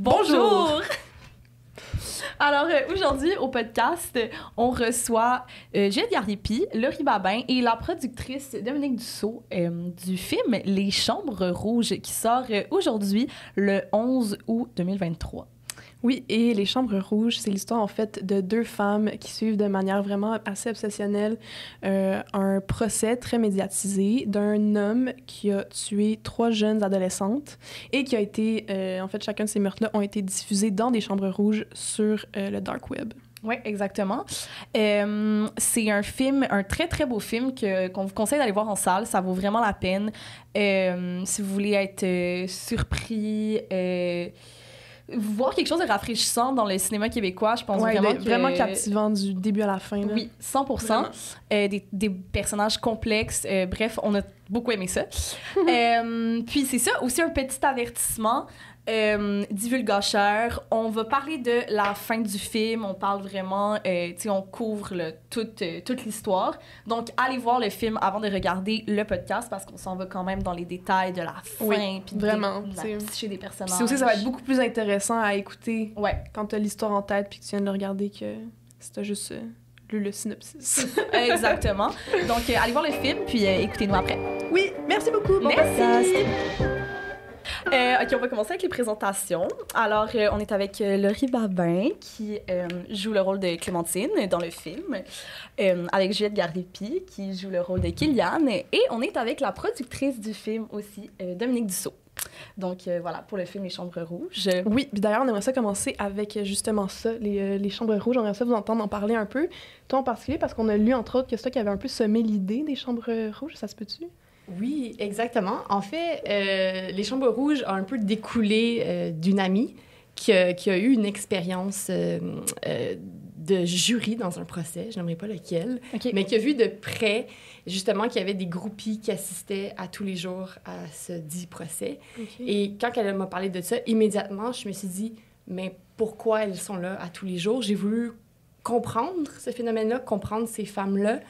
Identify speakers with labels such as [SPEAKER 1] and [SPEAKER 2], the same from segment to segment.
[SPEAKER 1] Bonjour! Alors euh, aujourd'hui au podcast, on reçoit euh, Juliette Gardipi, Laurie Babin et la productrice Dominique Dussault euh, du film Les Chambres Rouges qui sort euh, aujourd'hui le 11 août 2023.
[SPEAKER 2] Oui, et Les Chambres Rouges, c'est l'histoire en fait de deux femmes qui suivent de manière vraiment assez obsessionnelle euh, un procès très médiatisé d'un homme qui a tué trois jeunes adolescentes et qui a été, euh, en fait, chacun de ces meurtres-là ont été diffusés dans des chambres rouges sur euh, le dark web.
[SPEAKER 1] Oui, exactement. C'est un film, un très très beau film que qu'on vous conseille d'aller voir en salle. Ça vaut vraiment la peine. Si vous voulez être surpris. Voir quelque chose de rafraîchissant dans le cinéma québécois, je pense
[SPEAKER 2] Ouais,
[SPEAKER 1] vraiment
[SPEAKER 2] de-
[SPEAKER 1] que...
[SPEAKER 2] vraiment captivant du début à la fin. là.
[SPEAKER 1] Oui, 100
[SPEAKER 3] Vraiment.
[SPEAKER 1] Euh, des, des personnages complexes. Euh, bref, on a beaucoup aimé ça. Euh, puis c'est ça, aussi un petit avertissement. Euh, divulgateur, on va parler de la fin du film, on parle vraiment, euh, tu sais, on couvre toute, euh, toute l'histoire. Donc, allez voir le film avant de regarder le podcast parce qu'on s'en va quand même dans les détails de la fin,
[SPEAKER 2] Oui,
[SPEAKER 1] de-
[SPEAKER 2] vraiment,
[SPEAKER 1] de la
[SPEAKER 2] c'est-
[SPEAKER 1] psyché des personnages.
[SPEAKER 2] c'est aussi, ça va être beaucoup plus intéressant à écouter
[SPEAKER 1] Ouais,
[SPEAKER 2] quand tu as l'histoire en tête puis que tu viens de le regarder que si tu juste euh, lu le synopsis.
[SPEAKER 1] exactement. Donc, allez voir le film, puis écoutez-nous après.
[SPEAKER 2] oui, merci beaucoup. Bon
[SPEAKER 1] Merci.
[SPEAKER 2] podcast.
[SPEAKER 1] Euh, ok, on va commencer avec les présentations. Alors, euh, on est avec euh, Laurie Babin qui joue le rôle de Clémentine dans le film, avec Juliette Gardepi qui joue le rôle de Kylian, et on est avec la productrice du film aussi, Dominique Dussault. Donc voilà, pour le film Les Chambres Rouges.
[SPEAKER 2] Oui, d'ailleurs, on aimerait ça commencer avec justement ça, les, les chambres rouges. On aimerait ça vous entendre en parler un peu. Toi en particulier, parce qu'on a lu entre autres que c'est toi qui avait un peu semé l'idée des chambres rouges, ça se peut-tu?
[SPEAKER 3] Oui, exactement. En fait, euh, les Chambres Rouges ont un peu découlé euh, d'une amie qui a, qui a eu une expérience euh, de jury dans un procès, je n'aimerais pas lequel, mais qui a vu de près, justement, qu'il y avait des groupies qui assistaient à tous les jours à ce dit procès. Et quand elle m'a parlé de ça, immédiatement, je me suis dit, mais pourquoi elles sont là à tous les jours? J'ai voulu comprendre ce phénomène-là, comprendre ces femmes-là.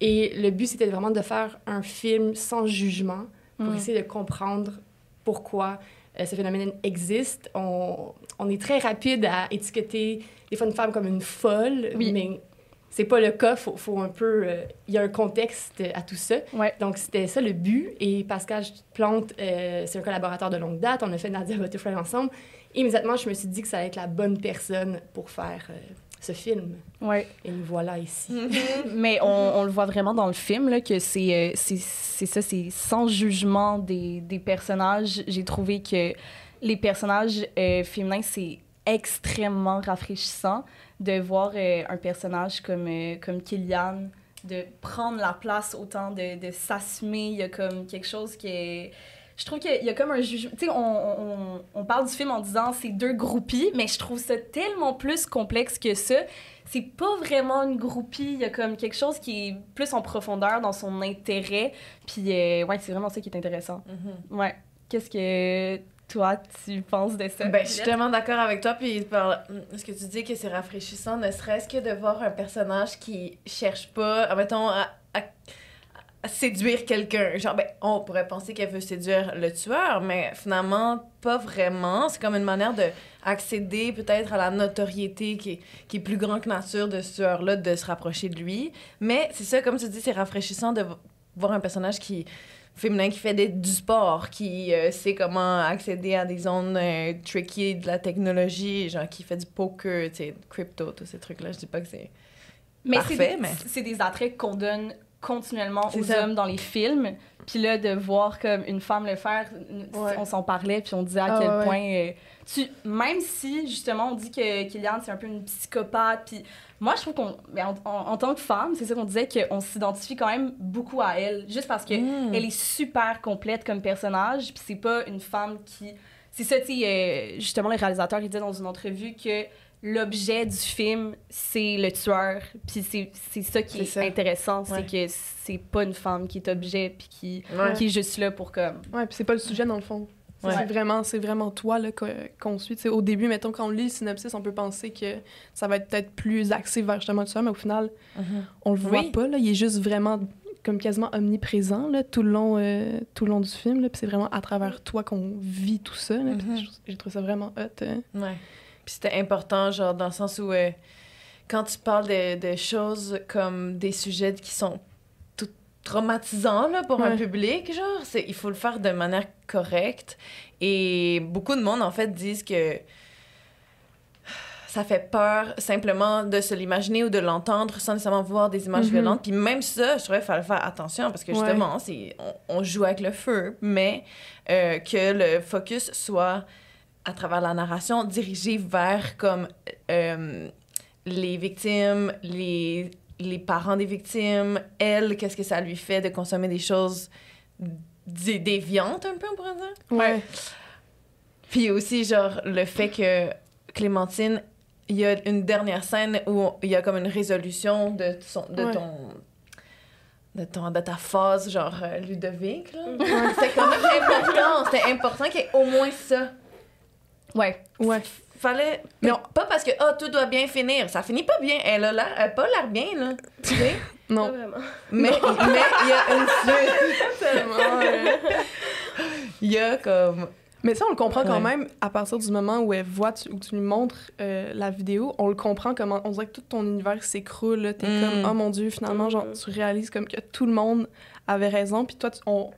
[SPEAKER 3] Et le but, c'était vraiment de faire un film sans jugement pour
[SPEAKER 1] Mm.
[SPEAKER 3] essayer de comprendre pourquoi euh, ce phénomène existe. On, on est très rapide à étiqueter des fois une femme comme une folle,
[SPEAKER 1] Oui.
[SPEAKER 3] mais c'est pas le cas. Faut, faut un peu... euh, Il y a un contexte à tout ça.
[SPEAKER 1] Ouais.
[SPEAKER 3] Donc, c'était ça le but. Et Pascal Plante, euh, c'est un collaborateur de longue date. On a fait Nadia Butterfly ensemble. Immédiatement, je me suis dit que ça allait être la bonne personne pour faire ce film.
[SPEAKER 1] Ouais.
[SPEAKER 3] Et nous voilà ici.
[SPEAKER 1] Mais on, on le voit vraiment dans le film, là, que c'est euh, c'est ça, c'est sans jugement des, des personnages. J'ai trouvé que les personnages euh, féminins, c'est extrêmement rafraîchissant de voir euh, un personnage comme, euh, comme Kylian, de prendre la place autant, de, de s'assumer. Il y a comme quelque chose qui est... Je trouve qu'il y a comme un jugement. Tu sais, on, on, on parle du film en disant c'est deux groupies, mais je trouve ça tellement plus complexe que ça c'est pas vraiment une groupie. Il y a comme quelque chose qui est plus en profondeur dans son intérêt. Puis, euh, ouais, c'est vraiment ça qui est intéressant. Ouais. Qu'est-ce que toi, tu penses de ça?
[SPEAKER 4] Ben, je suis tellement d'accord avec toi. Puis, par ce que tu dis que c'est rafraîchissant, ne serait-ce que de voir un personnage qui cherche pas, mettons, à, à- à séduire quelqu'un. Genre, ben, on pourrait penser qu'elle veut séduire le tueur, mais finalement, pas vraiment. C'est comme une manière de accéder peut-être à la notoriété qui est, qui est plus grande que nature de ce tueur-là, de se rapprocher de lui. Mais c'est ça, comme tu dis, c'est rafraîchissant de voir un personnage qui féminin qui fait des- du sport, qui euh, sait comment accéder à des zones euh, tricky de la technologie, genre qui fait du poker, tu sais, crypto, tous ces trucs-là. Je dis pas que c'est...
[SPEAKER 1] mais
[SPEAKER 4] parfait, mais-
[SPEAKER 1] c'est des attraits qu'on donne continuellement aux
[SPEAKER 4] ça.
[SPEAKER 1] hommes dans les films. Puis là, de voir comme une femme le faire,
[SPEAKER 2] Ouais.
[SPEAKER 1] on s'en parlait, puis on disait à
[SPEAKER 2] Ah,
[SPEAKER 1] quel
[SPEAKER 2] ouais,
[SPEAKER 1] point... euh, tu, même si, justement, on dit que Kylian, c'est un peu une psychopathe, puis moi, je trouve qu'on... ben, en, en- en tant que femme, c'est ça qu'on disait, qu'on s'identifie quand même beaucoup à elle, juste parce que
[SPEAKER 4] Mm.
[SPEAKER 1] elle est super complète comme personnage, puis c'est pas une femme qui... C'est ça, tu sais, euh, justement, le réalisateur, il disait dans une entrevue que l'objet du film, c'est le tueur, puis c'est c'est ça qui est,
[SPEAKER 4] ça.
[SPEAKER 1] intéressant,
[SPEAKER 4] Ouais.
[SPEAKER 1] c'est que c'est pas une femme qui est objet, puis qui,
[SPEAKER 4] Ouais.
[SPEAKER 1] qui est juste là pour comme...
[SPEAKER 2] Ouais, puis c'est pas le sujet dans le fond.
[SPEAKER 4] Ouais.
[SPEAKER 2] C'est vraiment, c'est vraiment toi là, qu'on suit. Tu sais, au début, mettons, quand on lit le synopsis, on peut penser que ça va être peut-être plus axé vers justement tout ça, mais au final,
[SPEAKER 4] Mhm.
[SPEAKER 2] on le voit
[SPEAKER 4] Oui.
[SPEAKER 2] pas. Là. Il est juste vraiment comme quasiment omniprésent là, tout, le long, euh, tout le long du film. là, Puis c'est vraiment à travers toi qu'on vit tout ça. je- J'ai trouvé ça vraiment hot. euh.
[SPEAKER 5] Ouais. Puis c'était important, genre, dans le sens où euh, quand tu parles de, de choses comme des sujets qui sont tout traumatisants là, pour un
[SPEAKER 2] Ouais.
[SPEAKER 5] public, genre, c'est, il faut le faire de manière correcte. Et beaucoup de monde, en fait, disent que ça fait peur simplement de se l'imaginer ou de l'entendre sans nécessairement voir des images
[SPEAKER 2] Mhm.
[SPEAKER 5] violentes. Puis même ça, je trouvais qu'il fallait faire attention parce que
[SPEAKER 2] Ouais.
[SPEAKER 5] justement, c'est, on, on joue avec le feu, mais euh, que le focus soit à travers la narration dirigé vers comme euh, les victimes, les, les parents des victimes, elle, qu'est-ce que ça lui fait de consommer des choses dé- déviantes un peu, on pourrait dire?
[SPEAKER 2] Ouais.
[SPEAKER 5] Puis aussi, genre, le fait que Clémentine, il y a une dernière scène où il y a comme une résolution de, son, de
[SPEAKER 2] Ouais.
[SPEAKER 5] ton... De, ton, de ta phase, genre, euh, Ludovic, là.
[SPEAKER 2] Ouais.
[SPEAKER 5] C'était quand même important. C'était important qu'il y ait au moins ça.
[SPEAKER 1] Ouais.
[SPEAKER 2] Ouais.
[SPEAKER 5] Fallait... Mais on- pas parce que, ah, tout doit bien finir. Ça finit pas bien. Elle a l'air... Elle a pas l'air bien, là. Tu sais?
[SPEAKER 6] Pas
[SPEAKER 2] Non.
[SPEAKER 6] vraiment.
[SPEAKER 5] Mais mais il y a une suite.
[SPEAKER 2] Tellement.
[SPEAKER 5] Il y a comme...
[SPEAKER 2] Mais ça, on le comprend quand
[SPEAKER 5] Ouais.
[SPEAKER 2] même à partir du moment où elle voit, tu- où tu lui montres euh, la vidéo, on le comprend comment, on dirait que tout ton univers s'écroule, là. t'es
[SPEAKER 5] Mm.
[SPEAKER 2] comme, oh mon dieu, finalement, genre,
[SPEAKER 6] Mhm.
[SPEAKER 2] tu réalises comme que tout le monde avait raison, puis toi, tu- on...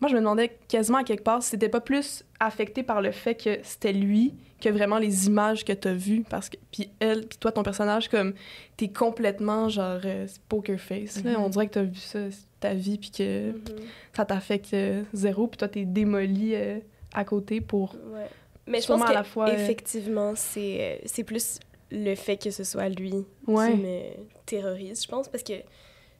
[SPEAKER 2] moi, je me demandais quasiment à quelque part si c'était pas plus affecté par le fait que c'était lui que vraiment les images que t'as vues, parce que, puis elle, puis toi, ton personnage, comme, t'es complètement, genre, euh, poker face, là.
[SPEAKER 5] Mhm.
[SPEAKER 2] on dirait que t'as vu ça ta vie, puis que
[SPEAKER 6] Mhm.
[SPEAKER 2] ça t'affecte euh, zéro, puis toi, t'es démoli euh, à côté pour
[SPEAKER 6] Ouais. Mais je pense
[SPEAKER 2] à la fois, euh,
[SPEAKER 6] qu'effectivement, c'est c'est plus le fait que ce soit lui
[SPEAKER 2] Ouais.
[SPEAKER 6] qui me terrorise, je pense, parce que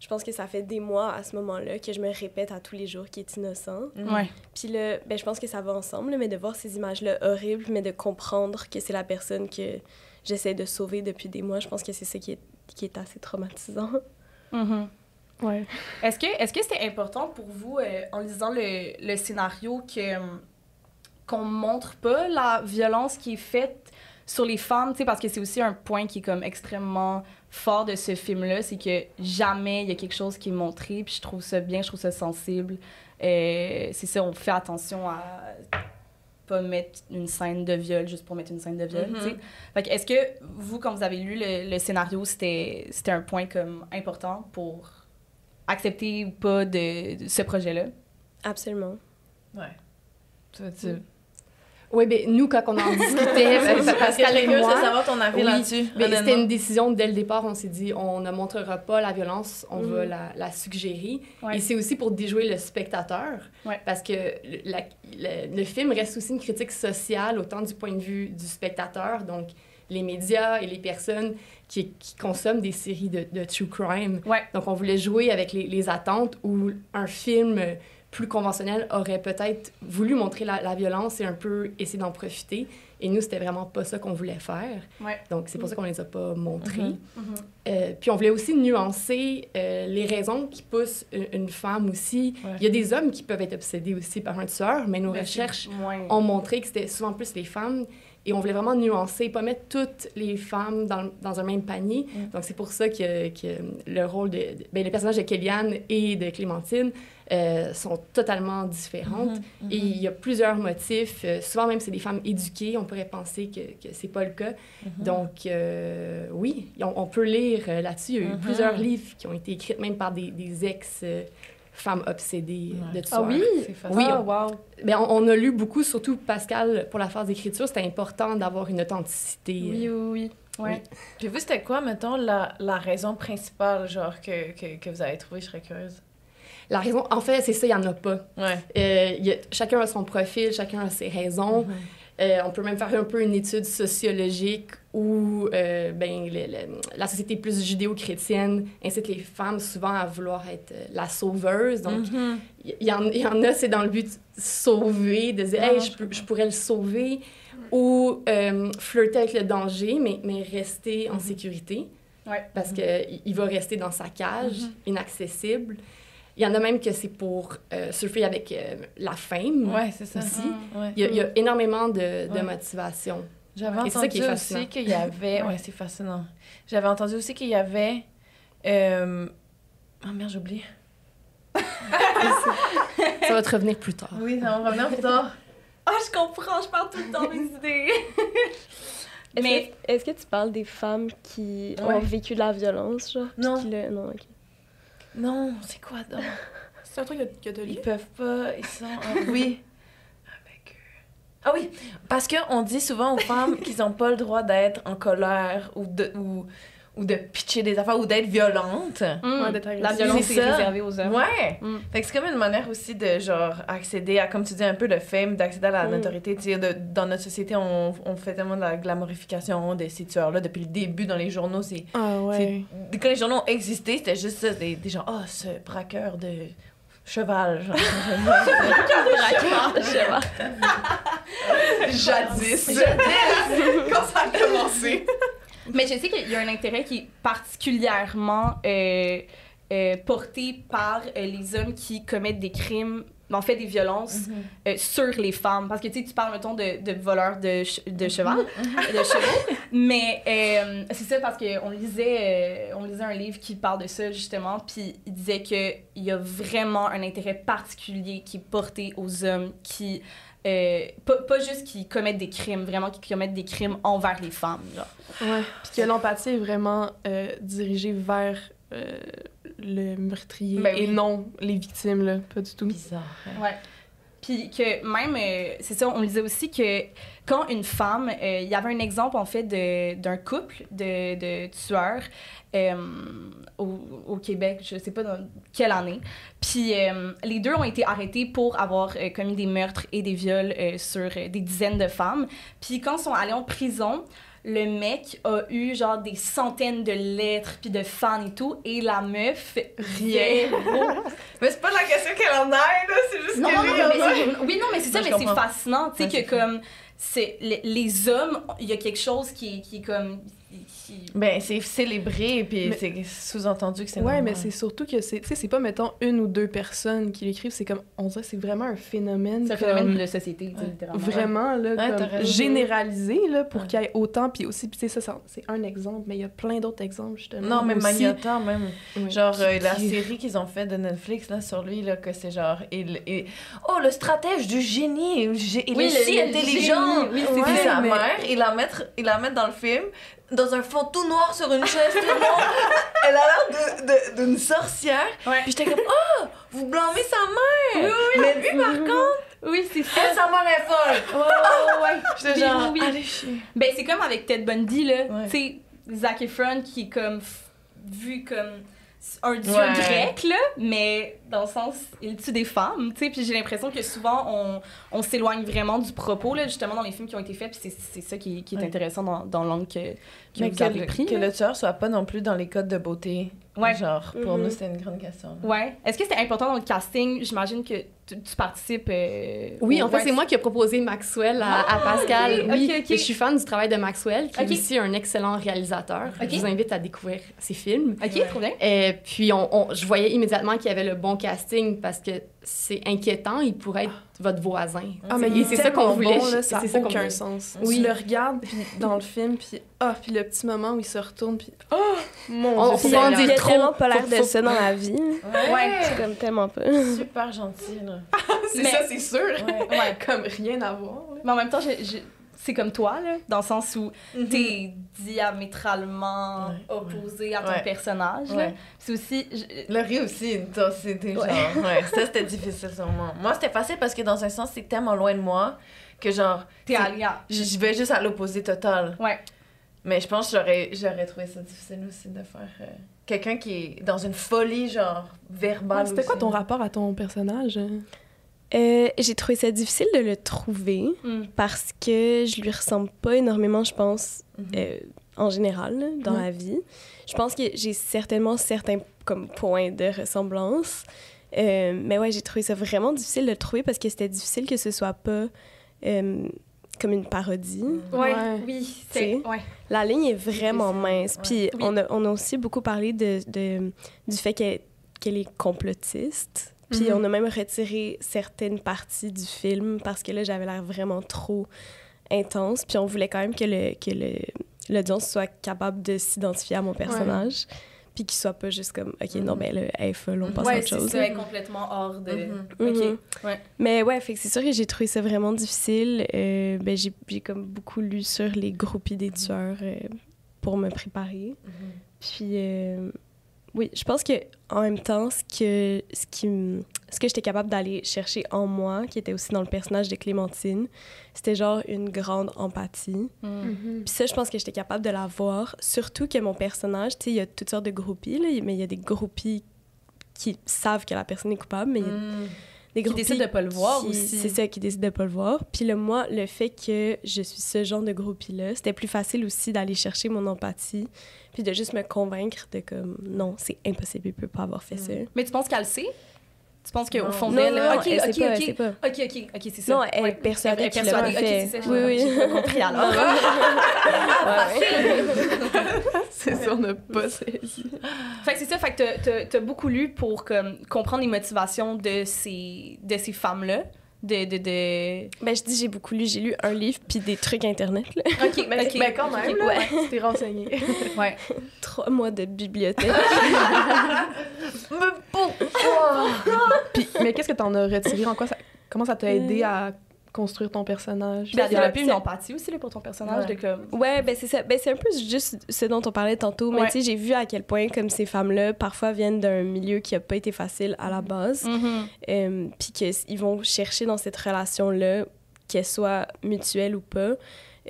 [SPEAKER 6] je pense que ça fait des mois à ce moment-là que je me répète à tous les jours qu'il est innocent.
[SPEAKER 1] Ouais.
[SPEAKER 6] Puis là, ben, je pense que ça va ensemble, mais de voir ces images-là horribles, mais de comprendre que c'est la personne que j'essaie de sauver depuis des mois, je pense que c'est ça qui est, qui est assez traumatisant.
[SPEAKER 1] Mhm.
[SPEAKER 2] Ouais.
[SPEAKER 1] Est-ce que est-ce que c'était important pour vous, euh, en lisant le, le scénario, que euh, qu'on montre pas la violence qui est faite sur les femmes, tu sais, parce que c'est aussi un point qui est comme extrêmement fort de ce film-là, c'est que jamais il y a quelque chose qui est montré, puis je trouve ça bien, je trouve ça sensible. Euh, c'est ça, on fait attention à pas mettre une scène de viol juste pour mettre une scène de viol, tu sais. Fait que est-ce que vous, quand vous avez lu le, le scénario, c'était c'était un point comme important pour accepter ou pas de, de ce projet-là?
[SPEAKER 6] Absolument.
[SPEAKER 5] Ouais. Tu, tu...
[SPEAKER 3] Oui, ben nous, quand on en discutait,
[SPEAKER 5] Parce que
[SPEAKER 3] Pascal et moi,
[SPEAKER 5] de savoir ton avis
[SPEAKER 3] Oui,
[SPEAKER 5] là-dessus.
[SPEAKER 3] Ben, c'était une décision dès le départ. On s'est dit, on ne montrera pas la violence, on va
[SPEAKER 6] Mhm.
[SPEAKER 3] la, la suggérer.
[SPEAKER 1] Ouais.
[SPEAKER 3] Et c'est aussi pour déjouer le spectateur.
[SPEAKER 1] Ouais.
[SPEAKER 3] Parce que le, la- le- le film reste aussi une critique sociale, autant du point de vue du spectateur, donc les médias et les personnes qui, qui consomment des séries de, de true crime.
[SPEAKER 1] Ouais.
[SPEAKER 3] Donc on voulait jouer avec les, les attentes où un film plus conventionnel aurait peut-être voulu montrer la, la violence et un peu essayer d'en profiter. Et nous, c'était vraiment pas ça qu'on voulait faire.
[SPEAKER 1] Ouais.
[SPEAKER 3] Donc, c'est pour ça qu'on les a pas montrés.
[SPEAKER 5] Mhm.
[SPEAKER 1] Mhm.
[SPEAKER 3] Euh, puis, on voulait aussi nuancer euh, les raisons qui poussent une, une femme aussi.
[SPEAKER 5] Ouais.
[SPEAKER 3] Il y a des hommes qui peuvent être obsédés aussi par un tueur, mais nos
[SPEAKER 1] Ben,
[SPEAKER 3] recherches ont montré que c'était souvent plus les femmes. Et on voulait vraiment nuancer, pas mettre toutes les femmes dans, dans un même panier.
[SPEAKER 5] Mm.
[SPEAKER 3] Donc, c'est pour ça que, que le rôle de... de- ben, les personnages de Kellyanne et de Clémentine euh, sont totalement différentes.
[SPEAKER 5] Mhm.
[SPEAKER 3] Et il y a plusieurs motifs. Euh, souvent, même, c'est des femmes éduquées. On pourrait penser que, que c'est pas le cas.
[SPEAKER 5] Mhm.
[SPEAKER 3] Donc, euh, oui, on, on peut lire euh, là-dessus. Il y a eu plusieurs livres qui ont été écrits même par des, des ex-femmes obsédées euh,
[SPEAKER 5] Ouais.
[SPEAKER 3] de tueurs.
[SPEAKER 5] C'est facile.
[SPEAKER 3] Oui,
[SPEAKER 1] Ah, wow.
[SPEAKER 3] On, on a lu beaucoup, surtout Pascal, pour la phase d'écriture. C'était important d'avoir une authenticité.
[SPEAKER 1] Oui, oui, oui. Ouais.
[SPEAKER 5] Puis vous, c'était quoi, mettons, la, la raison principale, genre, que, que, que vous avez trouvé? Je serais curieuse?
[SPEAKER 3] La raison, en fait, c'est ça, il n'y en a pas.
[SPEAKER 5] Ouais.
[SPEAKER 3] Euh, il y a- chacun a son profil, chacun a ses raisons.
[SPEAKER 5] Mhm.
[SPEAKER 3] Euh, on peut même faire un peu une étude sociologique où euh, ben, le- le- la société plus judéo-chrétienne incite les femmes souvent à vouloir être euh, la sauveuse. Donc, il y, en- il y en a, c'est dans le but de sauver, de dire,
[SPEAKER 5] Ah,
[SPEAKER 3] hey,
[SPEAKER 5] je
[SPEAKER 3] peux-
[SPEAKER 5] comprends.
[SPEAKER 3] je pourrais le sauver, ou euh, flirter avec le danger, mais, mais rester en
[SPEAKER 5] Mhm.
[SPEAKER 3] sécurité,
[SPEAKER 1] Ouais.
[SPEAKER 3] parce qu'il il va rester dans sa cage,
[SPEAKER 5] Mhm.
[SPEAKER 3] inaccessible. Il y en a même que c'est pour euh, surfer avec euh, la fame.
[SPEAKER 5] Ouais, c'est ça.
[SPEAKER 3] Aussi.
[SPEAKER 5] Ouais.
[SPEAKER 3] Il y, a, il y a énormément de, de
[SPEAKER 5] Ouais.
[SPEAKER 3] motivation.
[SPEAKER 5] J'avais entendu aussi qu'il y avait...
[SPEAKER 1] Ouais.
[SPEAKER 5] C'est fascinant. J'avais entendu aussi qu'il y avait... Euh... Oh merde, j'ai oublié.
[SPEAKER 3] Ça va te revenir plus tard.
[SPEAKER 5] Oui, ça va revenir plus tard.
[SPEAKER 1] Ah, je comprends, je parle tout le temps mes idées.
[SPEAKER 6] Est-ce
[SPEAKER 1] Mais-
[SPEAKER 6] que, est-ce que tu parles des femmes qui
[SPEAKER 5] Ouais.
[SPEAKER 6] ont vécu de la violence, genre?
[SPEAKER 5] Non.
[SPEAKER 6] qui le- Non.
[SPEAKER 5] Non, c'est quoi donc?
[SPEAKER 2] C'est un truc que, t'as?
[SPEAKER 5] Ils peuvent pas, ils sont. Oui. Ah oui, parce qu'on dit souvent aux femmes qu'ils n'ont pas le droit d'être en colère ou de, ou, ou de pitcher des affaires ou d'être violentes.
[SPEAKER 1] Mm.
[SPEAKER 2] Ouais, d'être
[SPEAKER 1] la violence
[SPEAKER 5] C'est
[SPEAKER 1] est
[SPEAKER 5] ça.
[SPEAKER 1] réservée aux hommes.
[SPEAKER 5] Ouais!
[SPEAKER 1] Mm.
[SPEAKER 5] Fait que c'est comme une manière aussi de, genre, accéder à, comme tu dis, un peu de fame, d'accéder à la
[SPEAKER 6] Mm.
[SPEAKER 5] notoriété. Tu sais, de- dans notre société, on, on fait tellement de la glamorification de ces tueurs-là. Depuis le début, dans les journaux, c'est...
[SPEAKER 2] Ah ouais.
[SPEAKER 5] Quand les journaux ont existé, c'était juste ça, des, des gens, ah, ce braqueur de cheval, genre. Jadis. Quand ça a commencé.
[SPEAKER 1] Mais je sais qu'il y a un intérêt qui est particulièrement euh, euh, porté par euh, les hommes qui commettent des crimes, en fait des violences euh, sur les femmes. Parce que tu sais, tu parles, mettons, de, de voleurs de, ch- de cheval, de chevaux. Mais euh, c'est ça parce qu'on lisait, euh, on lisait un livre qui parle de ça, justement. Puis il disait qu'il y a vraiment un intérêt particulier qui est porté aux hommes qui. pas, pas juste qui commettent des crimes, vraiment qui commettent des crimes envers les femmes. Genre.
[SPEAKER 2] Ouais. Puis que l'empathie est vraiment dirigée vers le meurtrier
[SPEAKER 1] Ben
[SPEAKER 2] et non les victimes, là. Pas du tout.
[SPEAKER 5] Bizarre. hein.
[SPEAKER 1] Ouais. Puis que même, euh, c'est ça, on disait aussi que quand une femme, euh, il y avait un exemple en fait de- d'un couple de, de tueurs euh, au, au Québec, je sais pas dans quelle année. Puis euh, les deux ont été arrêtés pour avoir euh, commis des meurtres et des viols euh, sur euh, des dizaines de femmes. Puis quand ils sont allés en prison, le mec a eu genre des centaines de lettres puis de fans et tout et la meuf
[SPEAKER 2] Rien.
[SPEAKER 5] Mais c'est pas la question qu'elle en a, là, c'est juste
[SPEAKER 1] non,
[SPEAKER 5] que
[SPEAKER 1] non,
[SPEAKER 5] lui,
[SPEAKER 1] non, mais
[SPEAKER 5] a.
[SPEAKER 1] oui, non, mais c'est ça, mais c'est fascinant, tu sais, que comme, c'est, les, les hommes, il y a quelque chose qui, qui est comme, qui...
[SPEAKER 5] Ben, c'est célébré, puis
[SPEAKER 2] Mais-
[SPEAKER 5] c'est sous-entendu que c'est
[SPEAKER 2] Ouais,
[SPEAKER 5] normal.
[SPEAKER 2] mais c'est surtout que c'est, tu sais, c'est pas, mettons, une ou deux personnes qui l'écrivent, c'est comme, on dirait que c'est vraiment un phénomène.
[SPEAKER 1] C'est un
[SPEAKER 2] comme-
[SPEAKER 1] phénomène de société, tu sais, littéralement.
[SPEAKER 2] Vraiment, là,
[SPEAKER 5] Ouais,
[SPEAKER 2] comme généralisé, là, pour
[SPEAKER 5] Ouais.
[SPEAKER 2] qu'il y ait autant, puis aussi, puis tu sais, ça, ça, c'est un exemple, mais il y a plein d'autres exemples, justement.
[SPEAKER 5] Non, mais. Magnotta, même.
[SPEAKER 2] Oui.
[SPEAKER 5] Genre, euh, la série qu'ils ont fait de Netflix, là, sur lui, là, que c'est genre... Il, il- Oh, le stratège du génie! Il est si
[SPEAKER 1] le
[SPEAKER 5] intelligent!
[SPEAKER 1] génie, oui,
[SPEAKER 2] c'est
[SPEAKER 5] sa
[SPEAKER 2] mais-
[SPEAKER 5] mère, il la, mettre, il la met dans le film, dans un fond tout noir sur une chaise tout noir. Elle a l'air de- de- d'une sorcière.
[SPEAKER 1] Ouais.
[SPEAKER 5] Puis j'étais comme, oh, vous blâmez sa mère! Mais lui, par contre,
[SPEAKER 1] Oui, c'est ça.
[SPEAKER 5] elle, sa mère est folle!
[SPEAKER 1] Ouais, ouais, ouais.
[SPEAKER 5] J'étais
[SPEAKER 1] Oui,
[SPEAKER 5] genre,
[SPEAKER 1] oui, oui.
[SPEAKER 5] allez chier.
[SPEAKER 1] Ben, c'est comme avec Ted Bundy, là.
[SPEAKER 5] Ouais.
[SPEAKER 1] Tu sais, Zac Efron qui est comme vu comme un dieu
[SPEAKER 5] Ouais.
[SPEAKER 1] grec, là, mais dans le sens, il tue des femmes, tu sais. Puis j'ai l'impression que souvent, on, on s'éloigne vraiment du propos, là, justement, dans les films qui ont été faits. Puis c'est, c'est ça qui, qui est
[SPEAKER 5] Ouais.
[SPEAKER 1] intéressant dans, dans l'angle que, que
[SPEAKER 5] Mais
[SPEAKER 1] vous
[SPEAKER 5] que,
[SPEAKER 1] avez
[SPEAKER 5] le,
[SPEAKER 1] pris.
[SPEAKER 5] que le tueur soit pas non plus dans les codes de beauté.
[SPEAKER 1] Ouais.
[SPEAKER 5] Genre, pour
[SPEAKER 6] Mhm.
[SPEAKER 5] nous, c'était une grande question. là.
[SPEAKER 1] Ouais. Est-ce que c'était important dans le casting? J'imagine que tu, tu participes. euh,
[SPEAKER 3] Oui, en fait,
[SPEAKER 1] ouais,
[SPEAKER 3] c'est moi qui ai proposé Maxwell à, à Pascal.
[SPEAKER 1] ok,
[SPEAKER 3] oui,
[SPEAKER 1] ok, ok.
[SPEAKER 3] Et je suis fan du travail de Maxwell, qui est aussi un excellent réalisateur. Je vous invite à découvrir ses films.
[SPEAKER 1] Ok, trop bien.
[SPEAKER 3] Et puis, on, on- je voyais immédiatement qu'il y avait le bon casting parce que c'est inquiétant. Il pourrait être votre voisin.
[SPEAKER 2] Ah, mais
[SPEAKER 3] c'est ça qu'on voulait.
[SPEAKER 2] bon, là, ça
[SPEAKER 3] c'est ça
[SPEAKER 2] n'a
[SPEAKER 3] qu'on
[SPEAKER 2] aucun
[SPEAKER 3] voulait.
[SPEAKER 2] sens.
[SPEAKER 3] Oui.
[SPEAKER 2] Tu le regardes, puis dans le film, puis ah, puis le petit moment où il se retourne, puis oh, mon
[SPEAKER 3] On-
[SPEAKER 2] Dieu,
[SPEAKER 3] on dire trop.
[SPEAKER 6] tellement pas l'air de ça dans la vie.
[SPEAKER 1] Ouais.
[SPEAKER 6] C'est comme tellement pas.
[SPEAKER 5] Super gentil, là.
[SPEAKER 2] c'est
[SPEAKER 1] Mais-
[SPEAKER 2] ça, c'est sûr.
[SPEAKER 5] Ouais.
[SPEAKER 1] Ouais.
[SPEAKER 2] Comme rien à voir. là.
[SPEAKER 1] Mais en même temps, je- c'est comme toi, là, dans le sens où
[SPEAKER 5] Mhm.
[SPEAKER 1] t'es diamétralement
[SPEAKER 5] Ouais.
[SPEAKER 1] opposé à ton
[SPEAKER 5] Ouais.
[SPEAKER 1] personnage. C'est aussi. je-
[SPEAKER 5] Laurie aussi, toi, c'était genre. Ouais, ça c'était difficile sur moi. Moi, c'était facile parce que dans un sens, c'est tellement loin de moi que genre.
[SPEAKER 1] T'es allié.
[SPEAKER 5] Je vais juste à l'opposé total.
[SPEAKER 1] Ouais.
[SPEAKER 5] Mais je pense que j'aurais, j'aurais trouvé ça difficile aussi de faire. euh, Quelqu'un qui est dans une folie, genre, verbale.
[SPEAKER 2] C'était quoi
[SPEAKER 5] aussi.
[SPEAKER 2] ton rapport à ton personnage?
[SPEAKER 6] Euh, J'ai trouvé ça difficile de le trouver
[SPEAKER 1] Mm.
[SPEAKER 6] parce que je lui ressemble pas énormément, je pense,
[SPEAKER 5] Mhm.
[SPEAKER 6] euh, en général, là, dans
[SPEAKER 2] Ouais.
[SPEAKER 6] la vie. Je pense que j'ai certainement certains comme, points de ressemblance. Euh, mais ouais, j'ai trouvé ça vraiment difficile de le trouver parce que c'était difficile que ce soit pas euh, comme une parodie.
[SPEAKER 1] Ouais,
[SPEAKER 2] Ouais.
[SPEAKER 1] oui, c'est. Ouais.
[SPEAKER 6] La ligne est vraiment mince. Puis
[SPEAKER 1] Oui.
[SPEAKER 6] on, a, on a aussi beaucoup parlé de, de- du fait qu'elle qu'elle est complotiste. Puis
[SPEAKER 2] Mhm.
[SPEAKER 6] on a même retiré certaines parties du film parce que là, j'avais l'air vraiment trop intense. Puis on voulait quand même que le que le- l'audience soit capable de s'identifier à mon personnage. puis qu'ils soient pas juste comme, OK, non,
[SPEAKER 7] Mhm.
[SPEAKER 6] ben là, elle est folle, on passe à
[SPEAKER 1] Ouais,
[SPEAKER 6] autre
[SPEAKER 1] c'est
[SPEAKER 6] chose.
[SPEAKER 1] ça, elle est complètement hors de.
[SPEAKER 7] Mhm.
[SPEAKER 6] Mhm.
[SPEAKER 1] Ok, ouais.
[SPEAKER 6] Mais ouais, fait que c'est sûr que j'ai trouvé ça vraiment difficile. Euh, ben, j'ai j'ai comme beaucoup lu sur les groupies des tueurs euh, pour me préparer. Puis, euh, oui, je pense que en même temps, ce que, ce qui, ce que j'étais capable d'aller chercher en moi, qui était aussi dans le personnage de Clémentine, c'était genre une grande empathie.
[SPEAKER 1] Mm.
[SPEAKER 6] Puis ça, je pense que j'étais capable de la voir. Surtout que mon personnage, tu sais, il y a toutes sortes de groupies, là, mais il y a des groupies qui savent que la personne est coupable, mais il y a
[SPEAKER 7] Mm.
[SPEAKER 6] des
[SPEAKER 1] Qui
[SPEAKER 6] groupies
[SPEAKER 1] décident de pas le voir
[SPEAKER 6] qui-
[SPEAKER 1] aussi.
[SPEAKER 6] C'est ça, qui décident de pas le voir. Puis le moi, le fait que je suis ce genre de groupie-là, c'était plus facile aussi d'aller chercher mon empathie, puis de juste me convaincre de comme, non, c'est impossible, il peut pas avoir fait ça.
[SPEAKER 1] Mais tu penses qu'elle le sait? Tu penses qu'au fond d'elle...
[SPEAKER 6] non,
[SPEAKER 1] ok,
[SPEAKER 6] elle
[SPEAKER 1] ok,
[SPEAKER 6] sait pas, elle
[SPEAKER 1] ok.
[SPEAKER 6] pas.
[SPEAKER 1] Ok, ok, ok, c'est ça.
[SPEAKER 6] Non, elle est
[SPEAKER 1] Ouais.
[SPEAKER 6] persuadée
[SPEAKER 1] Elle est
[SPEAKER 6] qu'il l'a fait.
[SPEAKER 1] c'est ça,
[SPEAKER 6] Oui, oui.
[SPEAKER 1] j'ai compris alors.
[SPEAKER 2] C'est ça, on n'a pas saisi.
[SPEAKER 1] Fait que c'est ça, fait que t'as- t'as- t'as beaucoup lu pour comme, comprendre les motivations de ces, de ces femmes-là. De, de, de...
[SPEAKER 6] Ben, je dis, j'ai beaucoup lu, j'ai lu un livre, puis des trucs Internet, là.
[SPEAKER 1] Ok,
[SPEAKER 2] Mais,
[SPEAKER 1] ok.
[SPEAKER 2] mais quand même,
[SPEAKER 1] Ok,
[SPEAKER 2] là,
[SPEAKER 1] ouais.
[SPEAKER 2] t'es renseigné.
[SPEAKER 1] Ouais.
[SPEAKER 6] Trois mois de bibliothèque.
[SPEAKER 2] Puis, mais qu'est-ce que t'en as retiré? En quoi ça, comment ça t'a aidé à construire ton personnage?
[SPEAKER 1] Puis elle
[SPEAKER 6] Ben,
[SPEAKER 1] une empathie aussi là, pour ton personnage.
[SPEAKER 7] Ouais.
[SPEAKER 1] De comme...
[SPEAKER 6] Ouais, ben c'est ça. Ben c'est un peu juste ce dont on parlait tantôt. Mais
[SPEAKER 1] Ouais.
[SPEAKER 6] tu sais, j'ai vu à quel point comme ces femmes-là parfois viennent d'un milieu qui a pas été facile à la base,
[SPEAKER 1] Mm-hmm.
[SPEAKER 6] euh, puis qu'ils vont chercher dans cette relation-là, qu'elle soit mutuelle ou pas,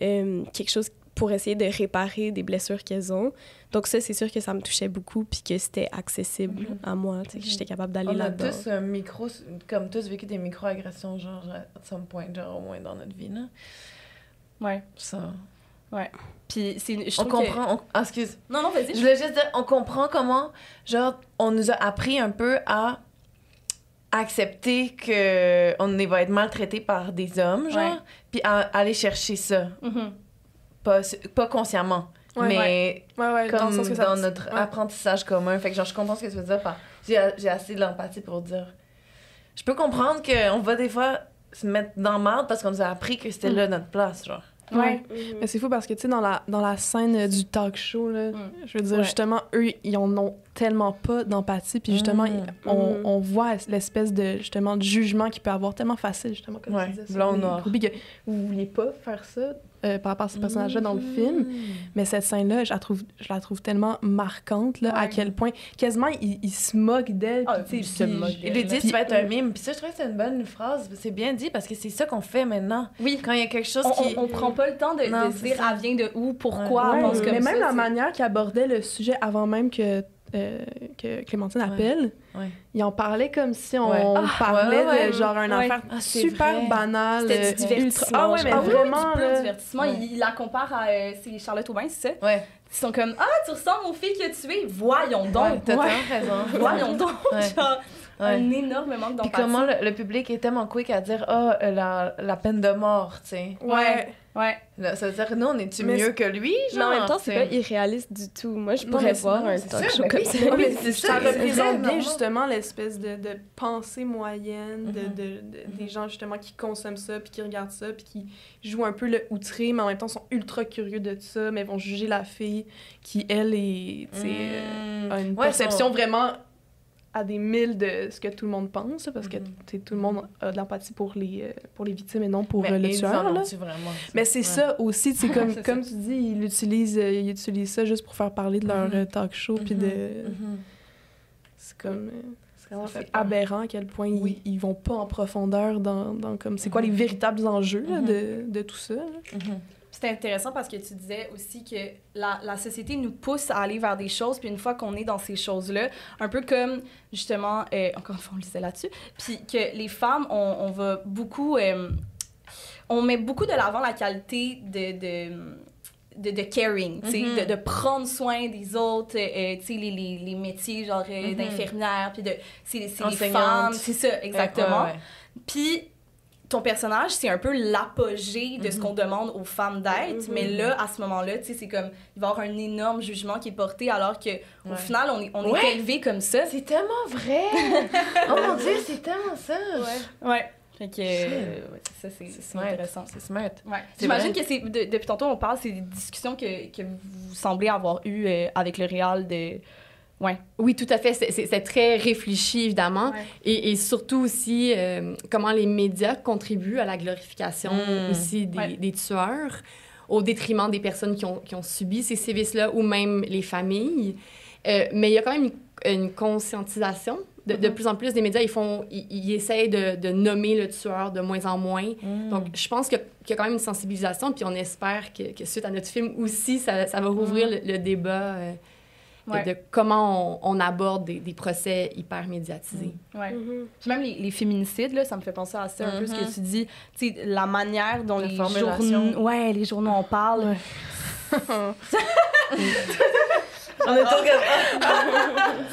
[SPEAKER 6] euh, quelque chose pour essayer de réparer des blessures qu'elles ont. Donc ça, c'est sûr que ça me touchait beaucoup, puis que c'était accessible
[SPEAKER 7] Mhm.
[SPEAKER 6] à moi, tu sais, que j'étais capable d'aller
[SPEAKER 5] On a
[SPEAKER 6] là-dedans.
[SPEAKER 5] tous un micro, comme tous vécu des micro-agressions, genre, à some point, genre, au moins dans notre vie, là.
[SPEAKER 1] Ouais.
[SPEAKER 5] Ça.
[SPEAKER 1] Puis c'est... je
[SPEAKER 5] On
[SPEAKER 1] que-
[SPEAKER 5] comprend. on- Ah, excuse.
[SPEAKER 1] Non, non, vas-y.
[SPEAKER 5] Je voulais juste dire, on comprend comment, genre, on nous a appris un peu à accepter que on va être maltraité par des hommes, genre,
[SPEAKER 1] Ouais.
[SPEAKER 5] puis à aller chercher ça,
[SPEAKER 1] Mhm.
[SPEAKER 5] pas, pas consciemment,
[SPEAKER 2] Ouais,
[SPEAKER 5] mais
[SPEAKER 2] Ouais, ouais,
[SPEAKER 5] comme
[SPEAKER 2] dans le sens que ça...
[SPEAKER 5] dans notre
[SPEAKER 2] ouais.
[SPEAKER 5] apprentissage commun. Fait que genre, je comprends ce que tu veux dire par... J'ai, j'ai assez de l'empathie pour dire... Je peux comprendre qu'on va des fois se mettre dans le marde parce qu'on nous a appris que c'était
[SPEAKER 1] Mm.
[SPEAKER 5] là notre place, genre.
[SPEAKER 1] Ouais.
[SPEAKER 2] Mais c'est fou parce que, tu sais, dans la, dans la scène euh, du talk show, là,
[SPEAKER 1] Mm.
[SPEAKER 2] je veux dire,
[SPEAKER 1] Ouais.
[SPEAKER 2] justement, eux, ils en ont tellement pas d'empathie. Puis justement,
[SPEAKER 5] Mm.
[SPEAKER 2] ils- on, on voit l'espèce de, justement, de jugement qu'il peut avoir tellement facile, justement, comme
[SPEAKER 5] Ouais,
[SPEAKER 2] tu disais.
[SPEAKER 5] blanc ou noir.
[SPEAKER 2] que vous vouliez pas faire ça euh, par rapport à ce personnage-là dans le film. Mais cette scène-là, je la trouve, je la trouve tellement marquante, là, à
[SPEAKER 1] Ouais.
[SPEAKER 2] quel point, quasiment, il, il se moque d'elle.
[SPEAKER 1] Ah,
[SPEAKER 2] puis,
[SPEAKER 1] il
[SPEAKER 2] tu
[SPEAKER 1] se
[SPEAKER 2] sais,
[SPEAKER 1] moque
[SPEAKER 2] puis-
[SPEAKER 1] d'elle.
[SPEAKER 5] Il lui dit, tu vas être un mime. Puis ça, je trouve que c'est une bonne phrase. C'est bien dit parce que c'est ça qu'on fait maintenant.
[SPEAKER 1] Oui.
[SPEAKER 5] Quand il y a quelque chose
[SPEAKER 1] On,
[SPEAKER 5] qui...
[SPEAKER 1] on, on prend pas le temps de,
[SPEAKER 5] Non,
[SPEAKER 1] de dire
[SPEAKER 5] ça.
[SPEAKER 1] elle vient de où, pourquoi,
[SPEAKER 2] Ouais,
[SPEAKER 1] pense
[SPEAKER 2] mais
[SPEAKER 1] comme
[SPEAKER 2] même
[SPEAKER 1] ça,
[SPEAKER 2] la manière qu'il abordait le sujet avant même que, euh, que Clémentine appelle,
[SPEAKER 5] Ouais.
[SPEAKER 2] il en parlait comme si on
[SPEAKER 5] Ouais.
[SPEAKER 1] Ah,
[SPEAKER 2] parlait
[SPEAKER 5] ouais, ouais,
[SPEAKER 2] de genre un
[SPEAKER 1] ouais.
[SPEAKER 2] affaire
[SPEAKER 5] Ah,
[SPEAKER 2] super
[SPEAKER 5] vrai.
[SPEAKER 2] banale.
[SPEAKER 1] C'était du
[SPEAKER 2] euh,
[SPEAKER 1] divertissement,
[SPEAKER 2] Ah ouais, mais.
[SPEAKER 1] Ah oui, oui,
[SPEAKER 2] vraiment,
[SPEAKER 1] du pur
[SPEAKER 2] là.
[SPEAKER 1] divertissement.
[SPEAKER 5] Ouais.
[SPEAKER 1] Il, il la compare à euh, c'est Charlotte Aubin, c'est ça?
[SPEAKER 5] Ouais.
[SPEAKER 1] Ils sont comme Ah, tu ressembles aux filles que tu es. Voyons
[SPEAKER 5] Ouais,
[SPEAKER 1] donc.
[SPEAKER 5] t'as raison.
[SPEAKER 1] Voyons donc.
[SPEAKER 5] Ouais.
[SPEAKER 1] Genre,
[SPEAKER 5] Ouais.
[SPEAKER 1] un énorme manque
[SPEAKER 5] Puis
[SPEAKER 1] d'empathie.
[SPEAKER 5] comment le, le public est tellement quick à dire « Ah, la, la peine de mort, tu sais.
[SPEAKER 1] Ouais. Ouais.
[SPEAKER 5] Là, Ça veut dire, nous, on est-tu
[SPEAKER 2] Mais
[SPEAKER 5] mieux que lui,
[SPEAKER 6] Mais en
[SPEAKER 5] genre?
[SPEAKER 6] même temps, c'est pas irréaliste du tout. Moi, je
[SPEAKER 2] Non,
[SPEAKER 6] pourrais voir
[SPEAKER 5] non,
[SPEAKER 6] un talk show comme ça.
[SPEAKER 2] Ça représente bien justement l'espèce de, de pensée moyenne de,
[SPEAKER 5] Mhm.
[SPEAKER 2] de- de- des gens justement qui consomment ça, puis qui regardent ça, puis qui jouent un peu le outré, mais en même temps sont ultra curieux de ça, mais vont juger la fille qui, elle, est, tu sais, euh,
[SPEAKER 5] Mm.
[SPEAKER 2] a une
[SPEAKER 5] Ouais,
[SPEAKER 2] perception vraiment à des milles de ce que tout le monde pense, parce que
[SPEAKER 5] Mhm.
[SPEAKER 2] tout le monde a de l'empathie pour les, euh, pour les victimes et non pour
[SPEAKER 5] Mais
[SPEAKER 2] euh, le tueur. là.
[SPEAKER 5] vraiment?
[SPEAKER 2] Mais c'est
[SPEAKER 5] Ouais.
[SPEAKER 2] ça aussi, c'est comme,
[SPEAKER 1] C'est
[SPEAKER 2] comme tu dis, ils utilisent, euh, ils utilisent ça juste pour faire parler de leur
[SPEAKER 5] Mhm.
[SPEAKER 2] talk show, puis de...
[SPEAKER 5] Mhm.
[SPEAKER 2] C'est comme... C'est vraiment c'est aberrant à quel point ils-
[SPEAKER 5] Oui.
[SPEAKER 2] ils, vont pas en profondeur dans, dans comme... C'est quoi les véritables enjeux là, de, de tout ça?
[SPEAKER 1] C'était intéressant parce que tu disais aussi que la, la société nous pousse à aller vers des choses, puis une fois qu'on est dans ces choses-là, un peu comme justement, euh, encore une fois, on le disait là-dessus, puis que les femmes, on, on va beaucoup. euh, on met beaucoup de l'avant la qualité de. de de, de caring, sais,
[SPEAKER 5] Mhm.
[SPEAKER 1] de, de prendre soin des autres, euh, les, les, les métiers genre euh,
[SPEAKER 5] Mhm.
[SPEAKER 1] d'infirmière, puis de, c'est c'est les femmes, c'est ça, exactement. Puis ton personnage, c'est un peu l'apogée de ce
[SPEAKER 5] Mhm.
[SPEAKER 1] qu'on demande aux femmes d'être,
[SPEAKER 6] Mhm.
[SPEAKER 1] mais là, à ce moment-là, tu sais, c'est comme, il va y avoir un énorme jugement qui est porté, alors que au
[SPEAKER 5] Ouais.
[SPEAKER 1] final, on est, on
[SPEAKER 5] Ouais.
[SPEAKER 1] est élevé comme ça.
[SPEAKER 5] C'est tellement vrai! oh mon dieu, c'est tellement ça!
[SPEAKER 1] Ouais. Fait que, euh, ouais, ça, c'est intéressant.
[SPEAKER 5] C'est smart.
[SPEAKER 1] Ouais. J'imagine que c'est, de- depuis tantôt, on parle, c'est des discussions que, que vous semblez avoir eues euh, avec le réal de, Ouais.
[SPEAKER 3] Oui, tout à fait. C'est- très réfléchi, évidemment.
[SPEAKER 1] Ouais.
[SPEAKER 3] Et, et surtout aussi, euh, comment les médias contribuent à la glorification
[SPEAKER 5] Mm.
[SPEAKER 3] aussi des,
[SPEAKER 1] Ouais.
[SPEAKER 3] des tueurs, au détriment des personnes qui ont, qui ont subi ces sévices-là ou même les familles. Euh, mais il y a quand même une, une conscientisation. De, de
[SPEAKER 1] Mhm.
[SPEAKER 3] plus en plus, les médias, ils, font, ils, ils essayent de, de nommer le tueur de moins en moins.
[SPEAKER 5] Mm.
[SPEAKER 3] Donc, je pense qu'il y a quand même une sensibilisation, puis on espère que, que suite à notre film aussi, ça, ça va rouvrir le, le débat euh,
[SPEAKER 1] Ouais.
[SPEAKER 3] de, comment on, on aborde des, des procès hyper médiatisés.
[SPEAKER 1] Ouais.
[SPEAKER 6] Mhm.
[SPEAKER 1] Puis même les, les féminicides, là, ça me fait penser à ça un peu ce que
[SPEAKER 5] Mhm.
[SPEAKER 1] tu dis. Tu sais, la manière dont
[SPEAKER 5] La
[SPEAKER 1] les
[SPEAKER 5] formulation.
[SPEAKER 1] journaux, ouais, les journaux en parlent.
[SPEAKER 5] On est tout comme-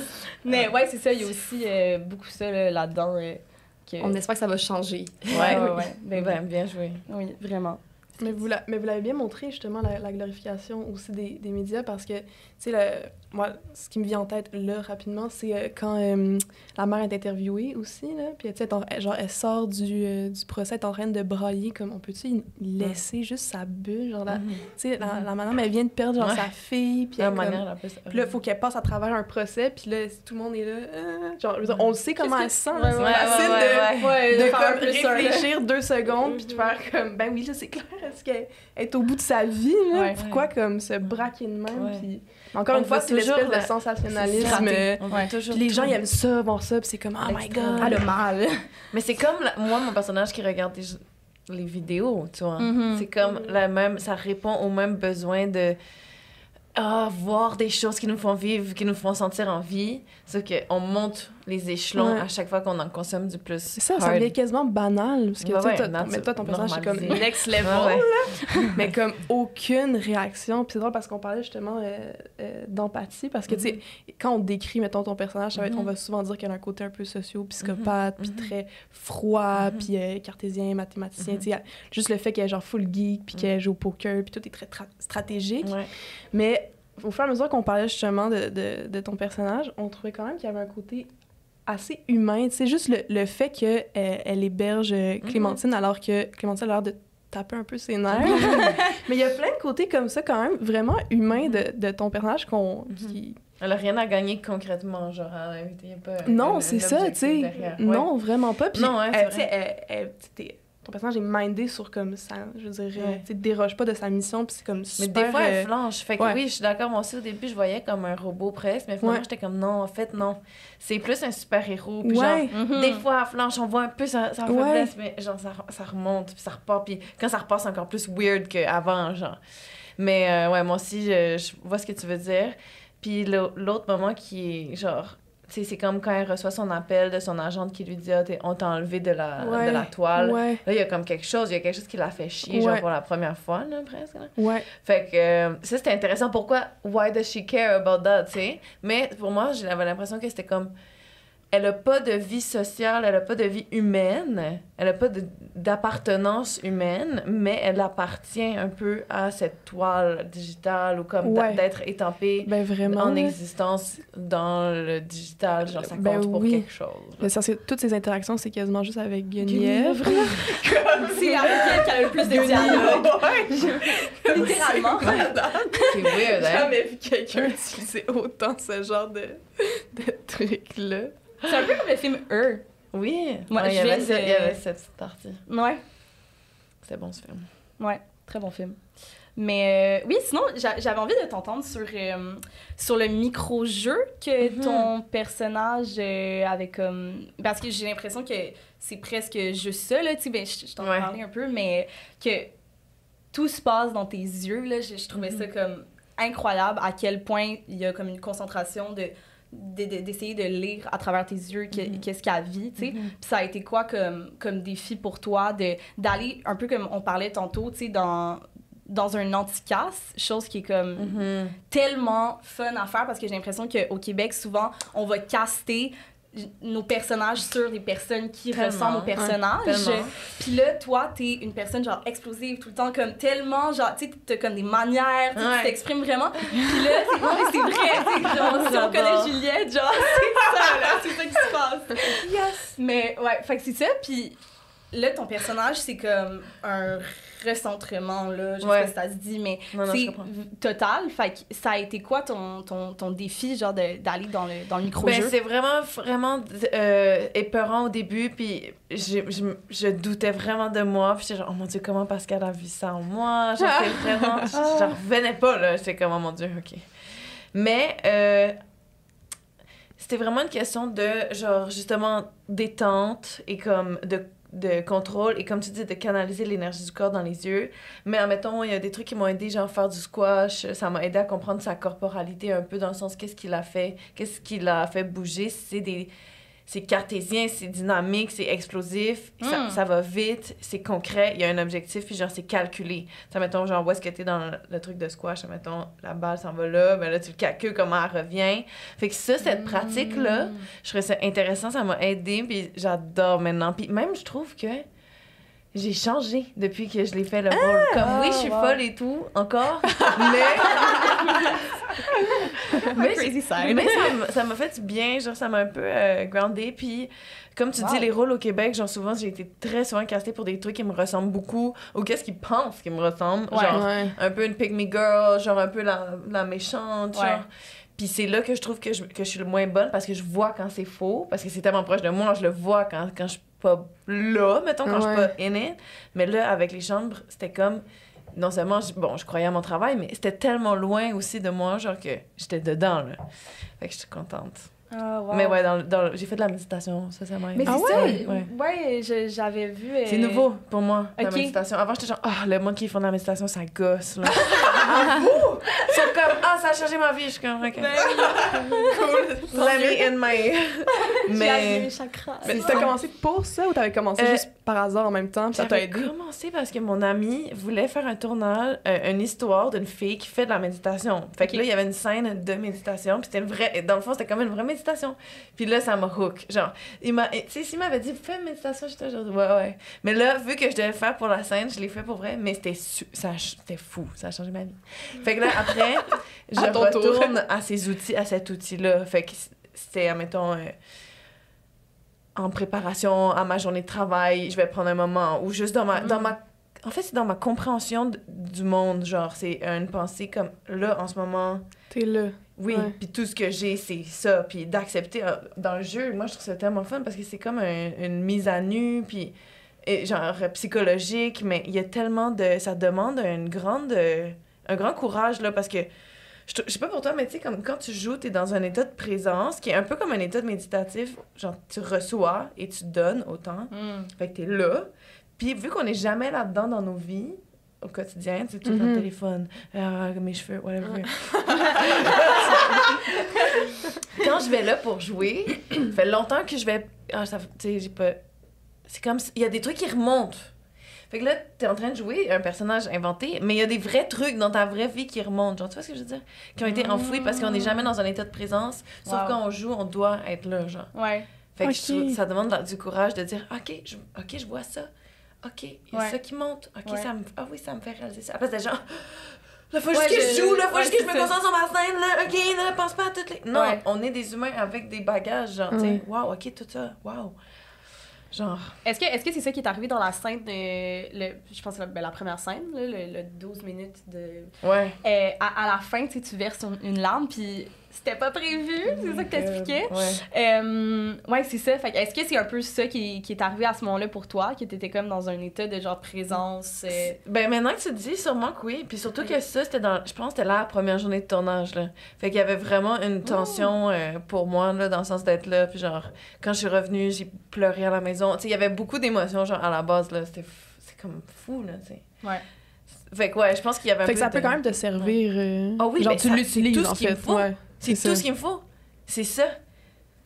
[SPEAKER 1] Mais ouais, c'est ça, il y a aussi euh, beaucoup ça là, là-dedans. euh, que...
[SPEAKER 3] On espère que ça va changer.
[SPEAKER 1] Ouais, ouais, ouais. Ben,
[SPEAKER 5] Ben, bien joué.
[SPEAKER 1] Oui, vraiment.
[SPEAKER 2] Mais vous, la- mais vous l'avez bien montré, justement, la, la glorification aussi des, des médias, parce que, tu sais, le- moi, ce qui me vient en tête, là, rapidement, c'est euh, quand euh, la mère est interviewée aussi, là, puis, tu sais, genre, elle sort du, euh, du procès, elle est en train de brailler, comme, on peut-tu laisser juste sa bulle, genre, la- tu sais, la, la madame, elle vient de perdre, genre,
[SPEAKER 5] Ouais.
[SPEAKER 2] sa fille, puis
[SPEAKER 5] La la
[SPEAKER 2] puis là, il faut qu'elle passe à travers un procès, puis là, tout le monde est là, euh, genre, dire, on le sait comment elle se sent, c'est
[SPEAKER 5] Ouais,
[SPEAKER 2] facile
[SPEAKER 5] ouais,
[SPEAKER 2] de comme réfléchir deux secondes puis de faire comme ben oui là c'est clair est-ce qu'elle est au bout de sa vie là
[SPEAKER 1] Ouais.
[SPEAKER 2] pourquoi comme se braquer de même
[SPEAKER 5] Ouais.
[SPEAKER 2] puis encore
[SPEAKER 5] On
[SPEAKER 2] une fois c'est l'espèce
[SPEAKER 5] toujours
[SPEAKER 2] de
[SPEAKER 5] la-
[SPEAKER 2] sensationnalisme
[SPEAKER 5] C'est
[SPEAKER 2] euh,
[SPEAKER 5] On
[SPEAKER 1] Ouais.
[SPEAKER 5] veut toujours
[SPEAKER 2] les gens ils aiment ça voir ça puis c'est comme oh my god
[SPEAKER 1] Ah, le mal.
[SPEAKER 5] Mais c'est comme la- moi, mon personnage qui regarde des- les vidéos, tu vois.
[SPEAKER 1] Mhm.
[SPEAKER 5] C'est comme la même, ça répond au même besoin de ah, voir des choses qui nous font vivre, qui nous font sentir en vie. Sauf qu'on monte les échelons
[SPEAKER 2] Ouais.
[SPEAKER 5] à chaque fois qu'on en consomme du plus.
[SPEAKER 2] c'est ça ça devient quasiment banal parce que sais,
[SPEAKER 5] ouais, natu-
[SPEAKER 2] mais toi ton personnage c'est comme next level
[SPEAKER 5] Ouais, ouais.
[SPEAKER 2] mais comme aucune réaction. Puis c'est drôle parce qu'on parlait justement euh, euh, d'empathie, parce que, tu sais, quand on décrit, mettons, ton personnage, ça va être-
[SPEAKER 5] Mhm.
[SPEAKER 2] on va souvent dire qu'il a un côté un peu socio-psychopathe, puis
[SPEAKER 5] Mhm.
[SPEAKER 2] très froid,
[SPEAKER 5] Mhm.
[SPEAKER 2] puis euh, cartésien, mathématicien,
[SPEAKER 5] Mhm.
[SPEAKER 2] tu sais, juste le fait qu'elle est genre full geek, puis qu'elle joue au poker, puis tout est très tra- stratégique.
[SPEAKER 5] Ouais.
[SPEAKER 2] Mais au fur et à mesure qu'on parlait justement de, de, de ton personnage, on trouvait quand même qu'il y avait un côté assez humain. C'est juste le, le fait qu'elle elle héberge euh, Clémentine alors que Clémentine a l'air de taper un peu ses nerfs. Mais il y a plein de côtés comme ça quand même vraiment humains de, de ton personnage qu'on...
[SPEAKER 5] Mhm.
[SPEAKER 2] qui-
[SPEAKER 5] Elle a rien à gagner concrètement, genre, a pas.
[SPEAKER 2] Non, c'est ça, tu sais.
[SPEAKER 5] Ouais.
[SPEAKER 2] Non, vraiment pas. Puis,
[SPEAKER 5] Non, c'est
[SPEAKER 2] elle, tu sais,
[SPEAKER 5] vrai.
[SPEAKER 2] elle- elle- ton personnage est mindé sur comme ça, je dirais,
[SPEAKER 5] Ouais.
[SPEAKER 2] tu sais, déroge pas de sa mission, puis c'est comme
[SPEAKER 5] Mais
[SPEAKER 2] super...
[SPEAKER 5] des fois, elle
[SPEAKER 2] euh,
[SPEAKER 5] flanche. Fait que
[SPEAKER 2] ouais.
[SPEAKER 5] oui, je suis d'accord. Moi aussi, au début, je voyais comme un robot presque. Mais finalement,
[SPEAKER 2] Ouais.
[SPEAKER 5] j'étais comme non, en fait, non. C'est plus un super-héros. Puis genre,
[SPEAKER 2] Ouais.
[SPEAKER 1] Mhm.
[SPEAKER 5] Des fois, elle flanche, on voit un peu sa, sa
[SPEAKER 2] Ouais.
[SPEAKER 5] faiblesse, mais genre, ça, ça remonte, puis ça repart, puis quand ça repart, c'est encore plus weird qu'avant, genre. Mais euh, ouais, moi aussi, je, je vois ce que tu veux dire. Puis l'au- l'autre moment qui est, genre, c'est comme quand elle reçoit son appel de son agente qui lui dit ah, on t'a enlevé de la,
[SPEAKER 2] Ouais.
[SPEAKER 5] de la toile.
[SPEAKER 2] Ouais,
[SPEAKER 5] Là, il y a comme quelque chose, il y a quelque chose qui l'a fait chier,
[SPEAKER 2] Ouais.
[SPEAKER 5] genre pour la première fois, là, presque. là.
[SPEAKER 2] ouais.
[SPEAKER 5] Fait que euh, ça, c'était intéressant. Pourquoi? Why does she care about that, tu sais? Mais pour moi, j'avais l'impression que c'était comme... Elle a pas de vie sociale, elle a pas de vie humaine, elle a pas d'appartenance humaine, mais elle appartient un peu à cette toile digitale ou comme
[SPEAKER 2] Ouais.
[SPEAKER 5] d'être étampée
[SPEAKER 2] Ben vraiment.
[SPEAKER 5] en
[SPEAKER 2] là.
[SPEAKER 5] existence dans le digital, genre ça compte
[SPEAKER 2] Ben
[SPEAKER 5] pour
[SPEAKER 2] oui.
[SPEAKER 5] quelque chose.
[SPEAKER 2] Mais ça, c'est- toutes ces interactions, c'est quasiment juste avec Guenièvre.
[SPEAKER 1] C'est avec elle qui a le plus de dialogue. Littéralement.
[SPEAKER 5] C'est weird, hein?
[SPEAKER 2] jamais vu quelqu'un utiliser autant ce genre de, de truc-là.
[SPEAKER 1] C'est un peu comme le film Her.
[SPEAKER 5] Oui,
[SPEAKER 1] Moi,
[SPEAKER 5] Ouais, il, y avait,
[SPEAKER 1] viens
[SPEAKER 5] ce-
[SPEAKER 1] de-
[SPEAKER 5] il y avait cette partie.
[SPEAKER 1] Ouais.
[SPEAKER 5] C'était bon ce film.
[SPEAKER 1] Ouais, très bon film. Mais euh, oui, sinon, j'a- j'avais envie de t'entendre sur, euh, sur le micro-jeu que
[SPEAKER 5] Mhm.
[SPEAKER 1] ton personnage euh, avait comme... Parce que j'ai l'impression que c'est presque juste ça, là, tu sais, ben, je, je t'en ai
[SPEAKER 5] Ouais.
[SPEAKER 1] parlé un peu, mais que tout se passe dans tes yeux, là, je, je trouvais
[SPEAKER 5] Mhm.
[SPEAKER 1] ça comme incroyable à quel point il y a comme une concentration de- d'essayer de, lire à travers tes yeux
[SPEAKER 5] Mhm.
[SPEAKER 1] qu'est-ce qu'elle vit, tu sais. Puis ça a été quoi comme, comme défi pour toi d'aller un peu comme on parlait tantôt, tu sais, dans dans un anticasse, chose qui est comme
[SPEAKER 5] Mhm.
[SPEAKER 1] tellement fun à faire parce que j'ai l'impression qu'au Québec, souvent, on va caster nos personnages sur des personnes qui
[SPEAKER 5] Tellement,
[SPEAKER 1] ressemblent aux personnages. Puis là, toi, t'es une personne genre explosive tout le temps, comme tellement, genre, tu sais, t'as comme des manières, tu
[SPEAKER 5] Ouais.
[SPEAKER 1] t'exprimes vraiment. Puis là, c'est mais c'est vrai, genre, si on connaît Juliette, genre, c'est ça, là, c'est ça qui se passe. Yes! Mais ouais, fait que c'est ça, puis là, ton personnage, c'est comme un recentrement, là. Je sais
[SPEAKER 5] Ouais.
[SPEAKER 1] pas si ça se dit, mais c'est total. Fait que ça a été quoi ton, ton, ton défi, genre, d'aller dans le, dans le
[SPEAKER 5] Ben,
[SPEAKER 1] micro-jeu?
[SPEAKER 5] c'est vraiment, vraiment euh, épeurant au début, puis je, je, je doutais vraiment de moi, puis j'étais genre, oh mon Dieu, comment Pascal a vu ça en moi? Genre, vraiment, j'en revenais pas, là, j'étais comme, oh mon Dieu, OK. Mais euh, c'était vraiment une question de, genre, justement, détente et comme de de contrôle et comme tu dis de canaliser l'énergie du corps dans les yeux. Mais admettons il y a des trucs qui m'ont aidé genre faire du squash ça m'a aidé à comprendre sa corporalité un peu dans le sens qu'est-ce qu'il a fait qu'est-ce qui l'a fait bouger. C'est des c'est cartésien, c'est dynamique, c'est explosif, ça,
[SPEAKER 1] Mm.
[SPEAKER 5] ça va vite, c'est concret, il y a un objectif, puis genre, c'est calculé. Ça, mettons, genre, où est-ce que t'es dans le, le truc de squash, ça, mettons, la balle s'en va là, ben là, tu le calcules comment elle revient. Fait que ça, cette pratique-là, je trouvais ça intéressant, ça m'a aidé, puis j'adore maintenant. Puis même, je trouve que j'ai changé depuis que je l'ai fait le rôle. Comme, oui, je suis
[SPEAKER 1] wow.
[SPEAKER 5] folle et tout, encore, mais... mais
[SPEAKER 1] Crazy side.
[SPEAKER 5] mais ça m'a- ça m'a fait du bien, genre ça m'a un peu euh, groundé. Puis comme tu
[SPEAKER 1] Wow.
[SPEAKER 5] dis, les rôles au Québec, genre souvent j'ai été très souvent castée pour des trucs qui me ressemblent beaucoup ou qu'est-ce qu'ils pensent qui me ressemblent.
[SPEAKER 1] Ouais.
[SPEAKER 5] Genre
[SPEAKER 2] Ouais.
[SPEAKER 5] un peu une pygmy girl, genre un peu la, la méchante,
[SPEAKER 1] Ouais.
[SPEAKER 5] genre. Puis c'est là que je trouve que je, que je suis le moins bonne parce que je vois quand c'est faux, parce que c'est tellement proche de moi, je le vois quand, quand je suis pas là, mettons, quand je suis pas in it. Mais là, avec les chambres, c'était comme non seulement, je- bon, je croyais à mon travail, mais c'était tellement loin aussi de moi, genre que j'étais dedans, là. Fait que j'étais contente.
[SPEAKER 1] Ah, wow.
[SPEAKER 5] Mais ouais, dans, dans, j'ai fait de la méditation, ça, ça m'a aidé.
[SPEAKER 1] Mais c'est
[SPEAKER 2] Ah
[SPEAKER 5] ouais? Ouais.
[SPEAKER 1] Ouais, je- j'avais vu. euh,
[SPEAKER 5] C'est nouveau pour moi, la méditation. Avant, j'étais genre, ah, le monde qui font de la méditation, ça gosse, là. ah! Ils sont comme, ah, ça a changé ma vie. Je suis comme, ok. cool. Let me in my.
[SPEAKER 1] J'ai aligné mes
[SPEAKER 5] Mais.
[SPEAKER 1] chakras.
[SPEAKER 2] Mais
[SPEAKER 5] C'est
[SPEAKER 2] t'as commencé pour ça ou t'avais commencé
[SPEAKER 5] Euh,
[SPEAKER 2] juste par hasard en même temps puis ça t'a aidé?
[SPEAKER 5] commencé parce que mon ami voulait faire un tournage, euh, une histoire d'une fille qui fait de la méditation. Fait que là, il y avait une scène de méditation, puis c'était une vraie... Dans le fond, c'était comme une vraie méditation. Puis là, ça m'a hook. Genre, il m'a... Tu sais, s'il m'avait dit « Fais une méditation », j'étais genre « Ouais, ouais ». Mais là, vu que je devais le faire pour la scène, je l'ai fait pour vrai, mais c'était su- ça c'était fou. Ça a changé ma vie. Fait que là, après, je
[SPEAKER 2] tour.
[SPEAKER 5] retourne à ces outils, à cet outil-là. Fait que c'était, admettons... euh, en préparation à ma journée de travail, je vais prendre un moment ou juste dans ma dans ma en fait, c'est dans ma compréhension du monde, genre c'est une pensée comme là en ce moment,
[SPEAKER 2] T'es là.
[SPEAKER 5] oui, puis tout ce que j'ai c'est ça, puis d'accepter euh, dans le jeu, moi je trouve ça tellement fun parce que c'est comme un- une mise à nu puis genre euh, psychologique, mais il y a tellement de ça demande une grande euh, un grand courage là parce que je je sais pas pour toi, mais tu sais, comme quand tu joues, t'es dans un état de présence qui est un peu comme un état de méditatif. Genre, tu reçois et tu donnes autant.
[SPEAKER 1] Hmm.
[SPEAKER 5] Fait que t'es là. Puis vu qu'on n'est jamais là-dedans dans nos vies, au quotidien, c'est tout dans le
[SPEAKER 2] Mhm.
[SPEAKER 5] téléphone, euh, mes cheveux, whatever. Quand je vais là pour jouer, ça fait longtemps que je vais. Ah, ça, tu sais, j'ai pas. C'est comme. si- Il y a des trucs qui remontent. Fait que là, t'es en train de jouer un personnage inventé, mais il y a des vrais trucs dans ta vraie vie qui remontent. Genre, tu vois ce que je veux dire? Qui ont été enfouis parce qu'on n'est jamais dans un état de présence. Sauf
[SPEAKER 1] Wow.
[SPEAKER 5] quand on joue, on doit être là, genre.
[SPEAKER 1] Ouais.
[SPEAKER 5] Fait que
[SPEAKER 2] Ok.
[SPEAKER 5] je trouve- ça demande du courage de dire OK, je, OK, je vois ça. OK, il y a
[SPEAKER 1] Ouais.
[SPEAKER 5] ça qui monte. OK,
[SPEAKER 1] Ouais.
[SPEAKER 5] ça me ah oui, ça me fait réaliser ça. Après c'est genre Là, faut
[SPEAKER 1] Ouais,
[SPEAKER 5] juste que je joue, là, faut
[SPEAKER 1] ouais,
[SPEAKER 5] juste que je me concentre sur ma scène, là. OK, là, pense pas à toutes les. Non,
[SPEAKER 1] Ouais.
[SPEAKER 5] on est des humains avec des bagages, genre, tu sais,
[SPEAKER 2] Ouais.
[SPEAKER 5] wow, OK, tout ça, wow. Genre,
[SPEAKER 1] Est-ce que c'est ça qui est arrivé dans la scène de le, je pense la, ben, la première scène là, le, le 12 minutes de
[SPEAKER 5] ouais.
[SPEAKER 1] Euh, à, à la fin tu verses une, une larme puis c'était pas prévu c'est ça que t'expliquais
[SPEAKER 5] Ouais.
[SPEAKER 1] Euh, ouais c'est ça fait que est-ce que c'est un peu ça qui, qui est arrivé à ce moment-là pour toi que t'étais comme dans un état de genre présence euh,
[SPEAKER 5] Ben maintenant que tu le dis, sûrement que oui. Puis surtout que ça, c'était dans. Je pense que c'était la première journée de tournage, là. Fait qu'il y avait vraiment une tension euh, pour moi, là, dans le sens d'être là. Puis genre, quand je suis revenue, j'ai pleuré à la maison. Tu sais, il y avait beaucoup d'émotions, genre, à la base, là. C'était. f- C'est comme fou, là, tu sais.
[SPEAKER 1] Ouais.
[SPEAKER 5] Fait que ouais, je pense qu'il y avait un
[SPEAKER 2] Fait
[SPEAKER 5] peu
[SPEAKER 2] que ça
[SPEAKER 5] de-
[SPEAKER 2] peut quand même te servir. euh,
[SPEAKER 5] Ah oui,
[SPEAKER 2] genre
[SPEAKER 5] ben
[SPEAKER 2] tu l'utilises
[SPEAKER 5] c'est tout ce
[SPEAKER 2] en fait.
[SPEAKER 5] faut.
[SPEAKER 2] Ouais,
[SPEAKER 5] C'est tout
[SPEAKER 2] ça.
[SPEAKER 5] ce qu'il me faut. C'est ça.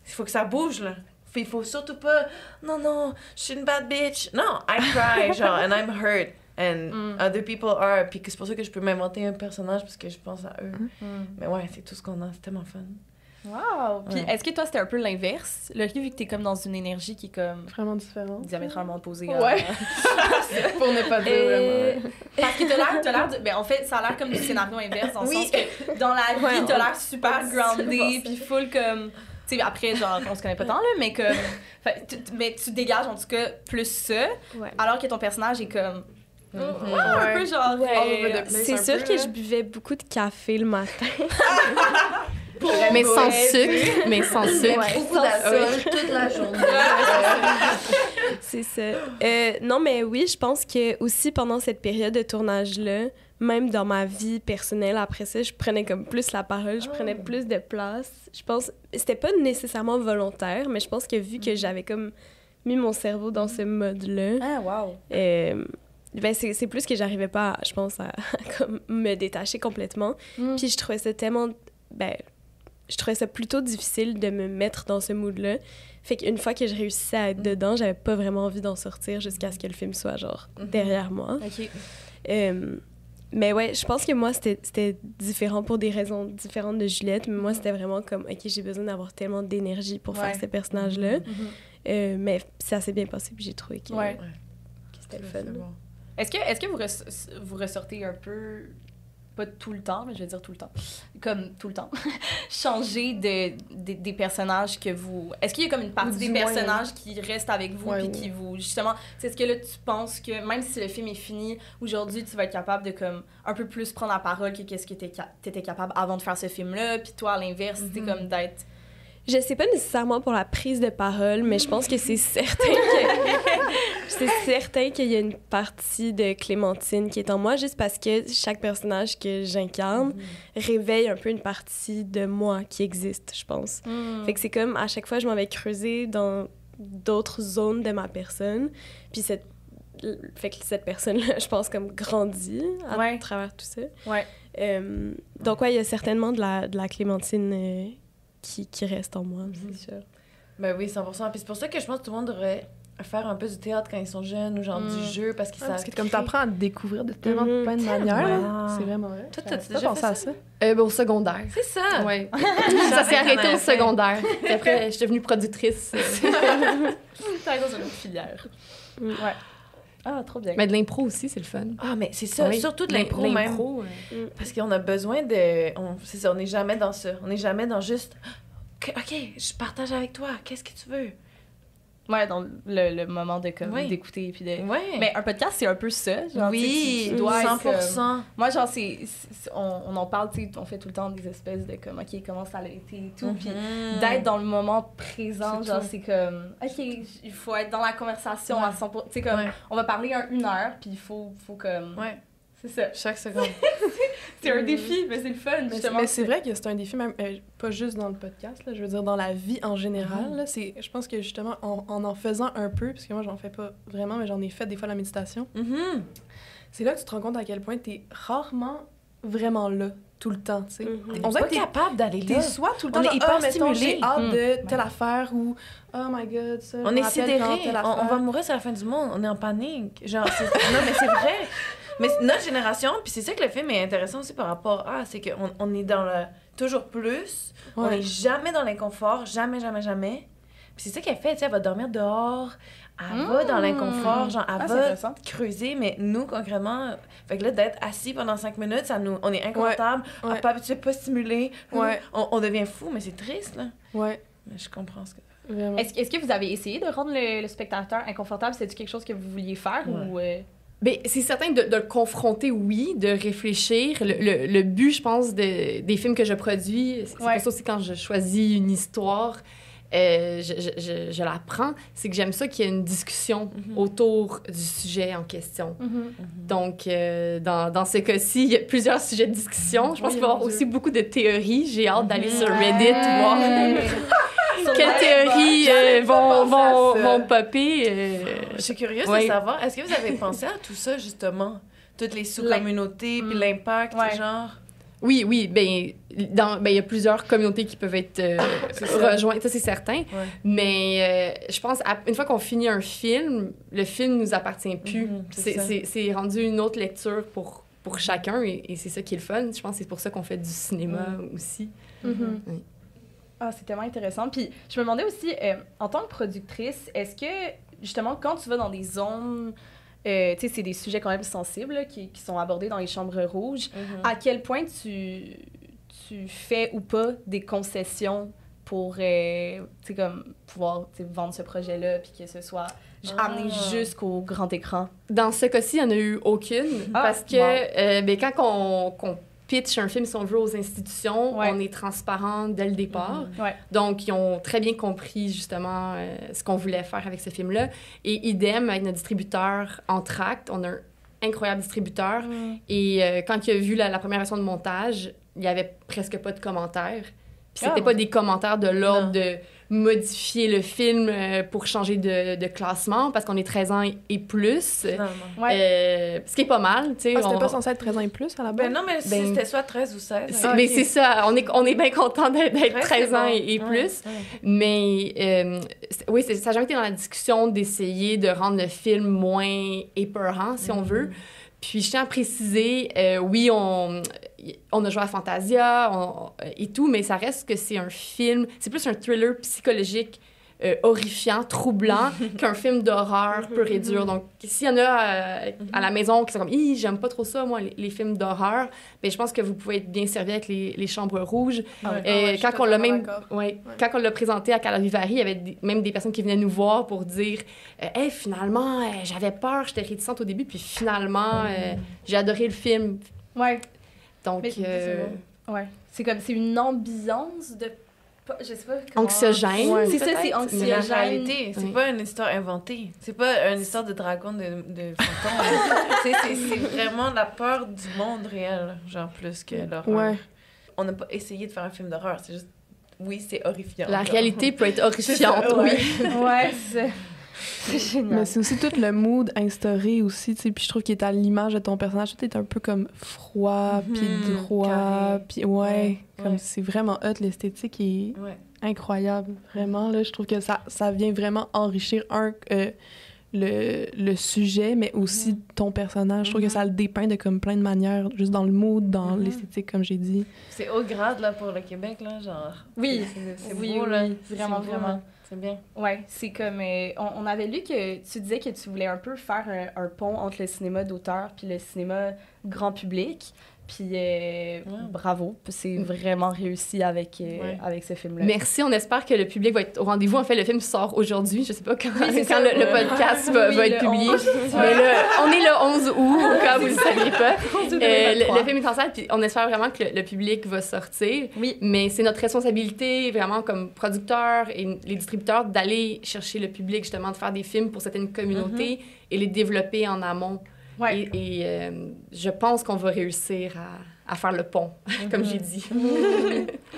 [SPEAKER 5] Il faut que ça bouge, là. Il faut surtout pas. Non, non, je suis une bad bitch. Non, I cry, genre, and I'm hurt. And
[SPEAKER 1] Mm.
[SPEAKER 5] other people are. Puis c'est pour ça que je peux m'inventer un personnage parce que je pense à eux.
[SPEAKER 1] Hmm.
[SPEAKER 5] Mais ouais, c'est tout ce qu'on a. C'est tellement fun.
[SPEAKER 1] Wow puis
[SPEAKER 5] Ouais.
[SPEAKER 1] est-ce que toi c'était un peu l'inverse? Le vu que t'es comme dans une énergie qui est comme
[SPEAKER 2] Vraiment différent.
[SPEAKER 1] diamétralement opposée
[SPEAKER 2] Ouais.
[SPEAKER 1] à-
[SPEAKER 2] Pour ne pas dire vraiment.
[SPEAKER 1] Parce que t'as l'air, t'as l'air de. Ben, en fait, ça a l'air comme du scénario inverse, dans le
[SPEAKER 5] Oui.
[SPEAKER 1] sens que dans la vie,
[SPEAKER 6] Ouais,
[SPEAKER 1] t'as
[SPEAKER 6] on-
[SPEAKER 1] l'air super groundé, puis full comme. Tu sais, après, genre, on se connaît pas tant, là, mais comme. mais tu dégages, en tout cas, plus ça,
[SPEAKER 6] Ouais.
[SPEAKER 1] alors que ton personnage est comme.
[SPEAKER 3] Mhm.
[SPEAKER 1] Un peu genre.
[SPEAKER 2] Place.
[SPEAKER 6] C'est sûr
[SPEAKER 2] peu,
[SPEAKER 6] que
[SPEAKER 2] là.
[SPEAKER 6] je buvais beaucoup de café le matin.
[SPEAKER 3] Mais sans sucre, mais sans sucre.
[SPEAKER 6] Ouais,
[SPEAKER 5] toute la journée.
[SPEAKER 6] C'est ça. Euh, non, mais oui, je pense que aussi pendant cette période de tournage-là, même dans ma vie personnelle, après ça, je prenais comme plus la parole, je prenais plus de place. Je pense, c'était pas nécessairement volontaire, mais je pense que vu que j'avais comme mis mon cerveau dans ce mode-là,
[SPEAKER 1] Ah, wow.
[SPEAKER 6] euh, ben c'est c'est plus que j'arrivais pas, je pense, à, comme me détacher complètement.
[SPEAKER 1] Mm.
[SPEAKER 6] Puis je trouvais ça tellement. Ben, je trouvais ça plutôt difficile de me mettre dans ce mood-là. Fait qu'une fois que je réussissais à être dedans, j'avais pas vraiment envie d'en sortir jusqu'à ce que le film soit, genre, derrière moi.
[SPEAKER 1] Ok.
[SPEAKER 6] Euh, mais ouais, je pense que moi, c'était c'était différent pour des raisons différentes de Juliette. Mais moi, c'était vraiment comme, OK, j'ai besoin d'avoir tellement d'énergie pour
[SPEAKER 1] Ouais.
[SPEAKER 6] faire ce personnage-là.
[SPEAKER 1] Mhm.
[SPEAKER 6] Euh, mais ça s'est bien passé, puis j'ai trouvé que,
[SPEAKER 1] Ouais.
[SPEAKER 6] que c'était le fun.
[SPEAKER 1] Est-ce que, est que vous, res- vous ressortez un peu, pas tout le temps, mais je vais dire tout le temps, comme tout le temps, changer de, de- des personnages que vous... Est-ce qu'il y a comme une partie des
[SPEAKER 2] moins,
[SPEAKER 1] personnages qui restent avec vous
[SPEAKER 2] Ouais,
[SPEAKER 1] puis
[SPEAKER 2] ouais.
[SPEAKER 1] qui vous... Justement, c'est est-ce que là, tu penses que même si le film est fini, aujourd'hui, tu vas être capable de comme un peu plus prendre la parole que qu'est-ce que tu étais capable avant de faire ce film-là, puis toi, à l'inverse, c'est comme d'être...
[SPEAKER 6] Je sais pas nécessairement pour la prise de parole, mais je pense que c'est certain que c'est certain qu'il y a une partie de Clémentine qui est en moi juste parce que chaque personnage que j'incarne réveille un peu une partie de moi qui existe, je pense. Fait que c'est comme à chaque fois je m'en vais creuser dans d'autres zones de ma personne, puis cette fait que cette personne-là, je pense, comme grandit à
[SPEAKER 1] Ouais.
[SPEAKER 6] travers tout ça.
[SPEAKER 1] Ouais.
[SPEAKER 6] Euh, donc, ouais, il y a certainement de la, de la Clémentine euh, qui, qui reste en moi, c'est sûr.
[SPEAKER 5] Ben oui, 100% Puis c'est pour ça que je pense que tout le monde devrait faire un peu du théâtre quand ils sont jeunes ou genre
[SPEAKER 1] Mm.
[SPEAKER 5] du jeu parce que
[SPEAKER 2] Ouais,
[SPEAKER 5] ça.
[SPEAKER 2] parce que comme t'apprends à te découvrir de tellement
[SPEAKER 6] Mhm.
[SPEAKER 2] plein de manières, c'est vraiment vrai.
[SPEAKER 5] Toi, t'as-tu
[SPEAKER 2] pas
[SPEAKER 5] déjà
[SPEAKER 2] pensé à
[SPEAKER 5] ça?
[SPEAKER 3] Euh, ben, au secondaire.
[SPEAKER 5] C'est ça!
[SPEAKER 3] Ouais.
[SPEAKER 5] Je
[SPEAKER 3] ça s'est arrêté au
[SPEAKER 5] fait.
[SPEAKER 3] secondaire. Puis après, je suis devenue productrice.
[SPEAKER 1] T'es dans une autre filière.
[SPEAKER 6] Mm.
[SPEAKER 1] Ouais. Ah, trop bien.
[SPEAKER 3] Mais de l'impro aussi, c'est le fun.
[SPEAKER 5] Ah, mais c'est ça,
[SPEAKER 3] Oui.
[SPEAKER 5] surtout de l'impro même.
[SPEAKER 3] L'impro, euh,
[SPEAKER 5] Parce qu'on a besoin de. on- C'est ça, on n'est jamais dans ça. On n'est jamais dans juste. OK, ok, je partage avec toi, qu'est-ce que tu veux?
[SPEAKER 1] Ouais, dans le, le moment de comme
[SPEAKER 5] Oui.
[SPEAKER 1] d'écouter puis de. Mais un podcast, c'est un peu ça. Genre,
[SPEAKER 5] oui,
[SPEAKER 1] tu- tu dois être
[SPEAKER 5] 100
[SPEAKER 1] comme- Moi, genre, c'est, on, on en parle, tu sais, on fait tout le temps des espèces de comme, OK, comment ça a été et tout. Puis
[SPEAKER 5] Mhm.
[SPEAKER 1] d'être dans le moment présent,
[SPEAKER 5] C'est
[SPEAKER 1] genre, c'est comme, OK, il faut être dans la conversation à
[SPEAKER 5] Ouais.
[SPEAKER 1] 100%. Tu sais, comme,
[SPEAKER 5] Ouais.
[SPEAKER 1] on va parler un- une heure, puis il faut, faut comme.
[SPEAKER 5] Ouais,
[SPEAKER 1] C'est ça.
[SPEAKER 5] chaque seconde.
[SPEAKER 1] C'est un défi, mais c'est le fun,
[SPEAKER 2] Mais c'est-
[SPEAKER 1] justement.
[SPEAKER 2] Mais c'est vrai que c'est un défi, même euh, pas juste dans le podcast, là, je veux dire dans la vie en général.
[SPEAKER 1] Mhm.
[SPEAKER 2] là, c'est, je pense que justement, en, en en faisant un peu, parce que moi j'en fais pas vraiment, mais j'en ai fait des fois la méditation,
[SPEAKER 5] Mhm.
[SPEAKER 2] c'est là que tu te rends compte à quel point t'es rarement vraiment là, tout le temps, tu sais.
[SPEAKER 6] Mhm.
[SPEAKER 5] On
[SPEAKER 2] On dirait
[SPEAKER 5] pas capable d'aller là.
[SPEAKER 2] soit tout le
[SPEAKER 5] On
[SPEAKER 2] temps
[SPEAKER 5] est
[SPEAKER 2] genre,
[SPEAKER 5] hyper
[SPEAKER 2] mettons,
[SPEAKER 5] stimulé.
[SPEAKER 2] j'ai hâte
[SPEAKER 1] Mm.
[SPEAKER 2] de telle affaire ou oh my god, ça.
[SPEAKER 5] On est
[SPEAKER 2] telle
[SPEAKER 5] On, on va mourir sur la fin du monde. On est en panique. Genre, c'est- non, mais c'est vrai. Mais c'est notre génération, puis c'est ça que le film est intéressant aussi par rapport à, c'est qu'on on est dans le toujours plus. On
[SPEAKER 2] Ouais.
[SPEAKER 5] n'est jamais dans l'inconfort, jamais, jamais, jamais. Puis c'est ça qu'elle fait, tu sais, elle va dormir dehors, elle va dans l'inconfort, genre, elle
[SPEAKER 1] Ah,
[SPEAKER 5] va creuser, mais nous, concrètement, fait que là, d'être assis pendant cinq minutes, ça nous, on est inconfortable, on
[SPEAKER 2] Ouais.
[SPEAKER 5] n'est pas habitué, pas stimulé,
[SPEAKER 2] Ouais.
[SPEAKER 5] on, on devient fou, mais c'est triste, là.
[SPEAKER 2] Ouais,
[SPEAKER 5] Mais je comprends ce que...
[SPEAKER 1] Est-ce, est-ce que vous avez essayé de rendre le, le spectateur inconfortable? C'est-tu quelque chose que vous vouliez faire ou. euh,
[SPEAKER 3] c'est certain de, de le confronter, oui, de réfléchir. Le, le, le but, je pense, de- des films que je produis, c'est
[SPEAKER 1] Ouais.
[SPEAKER 3] pour ça aussi quand je choisis une histoire, euh, je, je, je, je la prends, c'est que j'aime ça qu'il y ait une discussion
[SPEAKER 5] Mhm.
[SPEAKER 3] autour du sujet en question.
[SPEAKER 1] Mm-hmm.
[SPEAKER 3] Donc, euh, dans, dans ce cas-ci, il y a plusieurs sujets de discussion. Je pense
[SPEAKER 2] Oui,
[SPEAKER 3] qu'il va y avoir aussi beaucoup de théories. J'ai hâte d'aller sur. Reddit voir quelles
[SPEAKER 1] le
[SPEAKER 3] théories
[SPEAKER 5] J'avais
[SPEAKER 3] euh, vont, vont, vont popper. euh,
[SPEAKER 5] Je suis curieuse
[SPEAKER 3] Ouais.
[SPEAKER 5] de savoir, est-ce que vous avez pensé à tout ça, justement? Toutes les sous-communautés, puis
[SPEAKER 1] Mm.
[SPEAKER 5] l'impact,
[SPEAKER 1] Ouais.
[SPEAKER 5] genre?
[SPEAKER 3] Oui, oui, ben dans ben il y a plusieurs communautés qui peuvent être euh,
[SPEAKER 5] ça.
[SPEAKER 3] rejointes, ça c'est certain.
[SPEAKER 5] Ouais.
[SPEAKER 3] Mais euh, je pense à- une fois qu'on finit un film, le film nous appartient plus.
[SPEAKER 5] Mhm, c'est
[SPEAKER 3] rendu une autre lecture pour pour chacun et, et c'est ça qui est le fun. Je pense que c'est pour ça qu'on fait du cinéma aussi.
[SPEAKER 1] Mhm.
[SPEAKER 3] Oui.
[SPEAKER 1] Ah, c'est tellement intéressant. Puis je me demandais aussi, euh, en tant que productrice, est-ce que justement quand tu vas dans des zones, euh, tu sais, c'est des sujets quand même sensibles là, qui, qui sont abordés dans les chambres rouges,
[SPEAKER 5] Mhm.
[SPEAKER 1] à quel point tu, tu fais ou pas des concessions pour euh, tu sais, comme, pouvoir vendre ce projet-là, puis que ce soit
[SPEAKER 5] Ah.
[SPEAKER 1] amené jusqu'au grand écran?
[SPEAKER 3] Dans ce cas-ci, il n'y en a eu aucune.
[SPEAKER 1] Ah,
[SPEAKER 3] parce que
[SPEAKER 1] bon.
[SPEAKER 3] euh, ben, quand on, qu'on pitch un film, si on veut, aux institutions,
[SPEAKER 1] Ouais.
[SPEAKER 3] on est transparent dès le départ.
[SPEAKER 1] Ouais.
[SPEAKER 3] Donc, ils ont très bien compris, justement, euh, ce qu'on voulait faire avec ce film-là. Et idem, avec notre distributeur Entracte, on a un incroyable distributeur. Et euh, quand il a vu la, la première version de montage, il n'y avait presque pas de commentaires. Puis c'était
[SPEAKER 5] Ah.
[SPEAKER 3] pas des commentaires de l'ordre de modifier le film euh, pour changer de, de classement, parce qu'on est 13 ans et, plus.
[SPEAKER 1] Ouais.
[SPEAKER 3] Euh, ce qui est pas mal, tu sais.
[SPEAKER 2] Ah, c'était
[SPEAKER 3] on-
[SPEAKER 2] pas censé être 13 ans et plus à la base?
[SPEAKER 5] Ben non, mais si
[SPEAKER 3] Ben-
[SPEAKER 5] c'était soit 13 ou 16.
[SPEAKER 3] c'est-
[SPEAKER 5] hein.
[SPEAKER 3] mais c'est ça, on est, on est bien content d'être d'être
[SPEAKER 5] 13,
[SPEAKER 3] 13
[SPEAKER 5] c'est
[SPEAKER 3] ans
[SPEAKER 5] bon.
[SPEAKER 3] et, et
[SPEAKER 5] Ouais,
[SPEAKER 3] plus.
[SPEAKER 5] ouais.
[SPEAKER 3] Mais euh, oui, c'est- ça n'a jamais été dans la discussion d'essayer de rendre le film moins épeurant, si on veut. Puis je tiens à préciser, euh, oui, on, on a joué à Fantasia on- et tout, mais ça reste que c'est un film, c'est plus un thriller psychologique euh, horrifiant, troublant, qu'un film d'horreur pur et dur. Donc, s'il y en a euh, à la maison qui sont comme, j'aime pas trop ça, moi, les, les films d'horreur, ben, je pense que vous pouvez être bien servi avec les, les chambres rouges.
[SPEAKER 2] Ah ouais.
[SPEAKER 3] Euh,
[SPEAKER 2] Ah ouais,
[SPEAKER 3] quand on l'a même, ouais, quand on l'a présenté à Calarivari, il y avait des- même des personnes qui venaient nous voir pour dire, euh, hey, finalement, euh, j'avais peur, j'étais réticente au début, puis finalement, euh, j'ai adoré le film.
[SPEAKER 1] Ouais.
[SPEAKER 3] Donc,
[SPEAKER 1] Mais-
[SPEAKER 3] euh,
[SPEAKER 1] Ouais. C'est comme, c'est une ambiance de. Je sais pas. comment-
[SPEAKER 3] anxiogène.
[SPEAKER 2] Ouais.
[SPEAKER 1] C'est ça, c'est
[SPEAKER 5] peut-être, mais la
[SPEAKER 1] anxiogène.
[SPEAKER 5] réalité, c'est
[SPEAKER 3] Oui.
[SPEAKER 5] pas une histoire inventée. C'est pas une histoire de dragon de, de fantôme. Tu sais, c'est c'est vraiment la peur du monde réel, genre plus que l'horreur.
[SPEAKER 2] Ouais.
[SPEAKER 5] On n'a pas essayé de faire un film d'horreur, c'est juste. Oui, c'est horrifiant.
[SPEAKER 3] La
[SPEAKER 5] genre.
[SPEAKER 3] réalité peut être horrifiante,
[SPEAKER 5] ça, ouais.
[SPEAKER 3] oui.
[SPEAKER 1] Ouais, c'est. C'est génial.
[SPEAKER 2] Mais c'est aussi tout le mood instauré aussi, tu sais, puis je trouve qu'il est à l'image de ton personnage, tout est un peu comme froid, puis
[SPEAKER 5] Mhm,
[SPEAKER 2] droit,
[SPEAKER 5] carré.
[SPEAKER 2] puis ouais,
[SPEAKER 5] Ouais,
[SPEAKER 2] comme
[SPEAKER 5] ouais.
[SPEAKER 2] c'est vraiment hot, l'esthétique est
[SPEAKER 5] Ouais.
[SPEAKER 2] incroyable, vraiment, là, je trouve que ça, ça vient vraiment enrichir, un, euh, le, le sujet, mais aussi
[SPEAKER 5] Mhm.
[SPEAKER 2] ton personnage, je trouve
[SPEAKER 5] Mhm.
[SPEAKER 2] que ça le dépeint de comme plein de manières, juste dans le mood, dans
[SPEAKER 5] Mhm.
[SPEAKER 2] l'esthétique, comme j'ai dit.
[SPEAKER 5] C'est haut grade, là, pour le Québec, là, genre.
[SPEAKER 1] Oui,
[SPEAKER 5] C'est- C'est
[SPEAKER 1] oui,
[SPEAKER 5] beau,
[SPEAKER 1] oui,
[SPEAKER 5] là.
[SPEAKER 1] oui, vraiment,
[SPEAKER 5] beau,
[SPEAKER 1] vraiment.
[SPEAKER 5] là. C'est bien.
[SPEAKER 1] Ouais, c'est comme. euh, on, on avait lu que tu disais que tu voulais un peu faire un, un pont entre le cinéma d'auteur puis le cinéma grand public. Puis euh, bravo, c'est vraiment réussi avec, euh,
[SPEAKER 5] Ouais.
[SPEAKER 1] avec ce film-là.
[SPEAKER 3] Merci, on espère que le public va être au rendez-vous. En fait, le film sort aujourd'hui. Je sais pas quand, quand le, podcast va,
[SPEAKER 1] Oui,
[SPEAKER 3] va être
[SPEAKER 1] le
[SPEAKER 3] publié.
[SPEAKER 1] 11.
[SPEAKER 3] Mais là, 11 août, où vous ne le saviez pas. Euh, le,
[SPEAKER 1] 2023.
[SPEAKER 3] le film est en salle, puis on espère vraiment que le, le public va sortir.
[SPEAKER 1] Oui.
[SPEAKER 3] Mais c'est notre responsabilité, vraiment, comme producteurs et les distributeurs, d'aller chercher le public, justement, de faire des films pour certaines communautés et les développer en amont.
[SPEAKER 1] Ouais.
[SPEAKER 3] Et, et, euh, je pense qu'on va réussir à, à faire le pont, comme j'ai dit.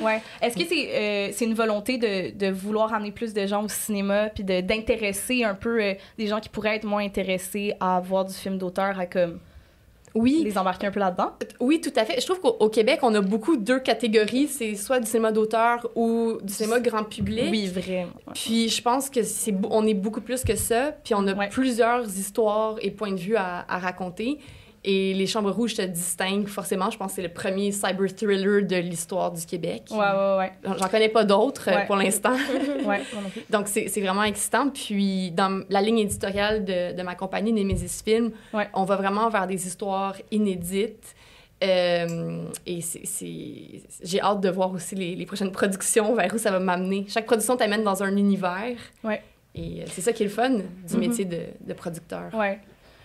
[SPEAKER 1] Ouais. Est-ce que c'est euh, c'est une volonté de, de vouloir amener plus de gens au cinéma puis de- d'intéresser un peu euh, des gens qui pourraient être moins intéressés à voir du film d'auteur à comme
[SPEAKER 3] Oui,
[SPEAKER 1] les embarquer un peu là-dedans?
[SPEAKER 3] Oui, tout à fait. Je trouve qu'au au Québec, on a beaucoup deux catégories. C'est soit du cinéma d'auteur ou du cinéma grand public.
[SPEAKER 1] Oui, vraiment. Ouais.
[SPEAKER 3] Puis je pense que c'est on est beaucoup plus que ça. Puis on a
[SPEAKER 1] Ouais.
[SPEAKER 3] plusieurs histoires et points de vue à, à raconter. Et Les Chambres Rouges se distinguent forcément. Je pense que c'est le premier cyber thriller de l'histoire du Québec.
[SPEAKER 1] Ouais, ouais, ouais.
[SPEAKER 3] J'en connais pas d'autres euh,
[SPEAKER 1] Ouais.
[SPEAKER 3] pour l'instant.
[SPEAKER 1] ouais.
[SPEAKER 3] Donc, c'est vraiment excitant. Puis, dans la ligne éditoriale de, de ma compagnie, Nemesis Film,
[SPEAKER 1] Ouais.
[SPEAKER 3] on va vraiment vers des histoires inédites. Euh, et c'est- j'ai hâte de voir aussi les, les prochaines productions, vers où ça va m'amener. Chaque production t'amène dans un univers.
[SPEAKER 1] Ouais.
[SPEAKER 3] Et euh, c'est ça qui est le fun du
[SPEAKER 1] Mhm.
[SPEAKER 3] métier de, de producteur.
[SPEAKER 1] Ouais.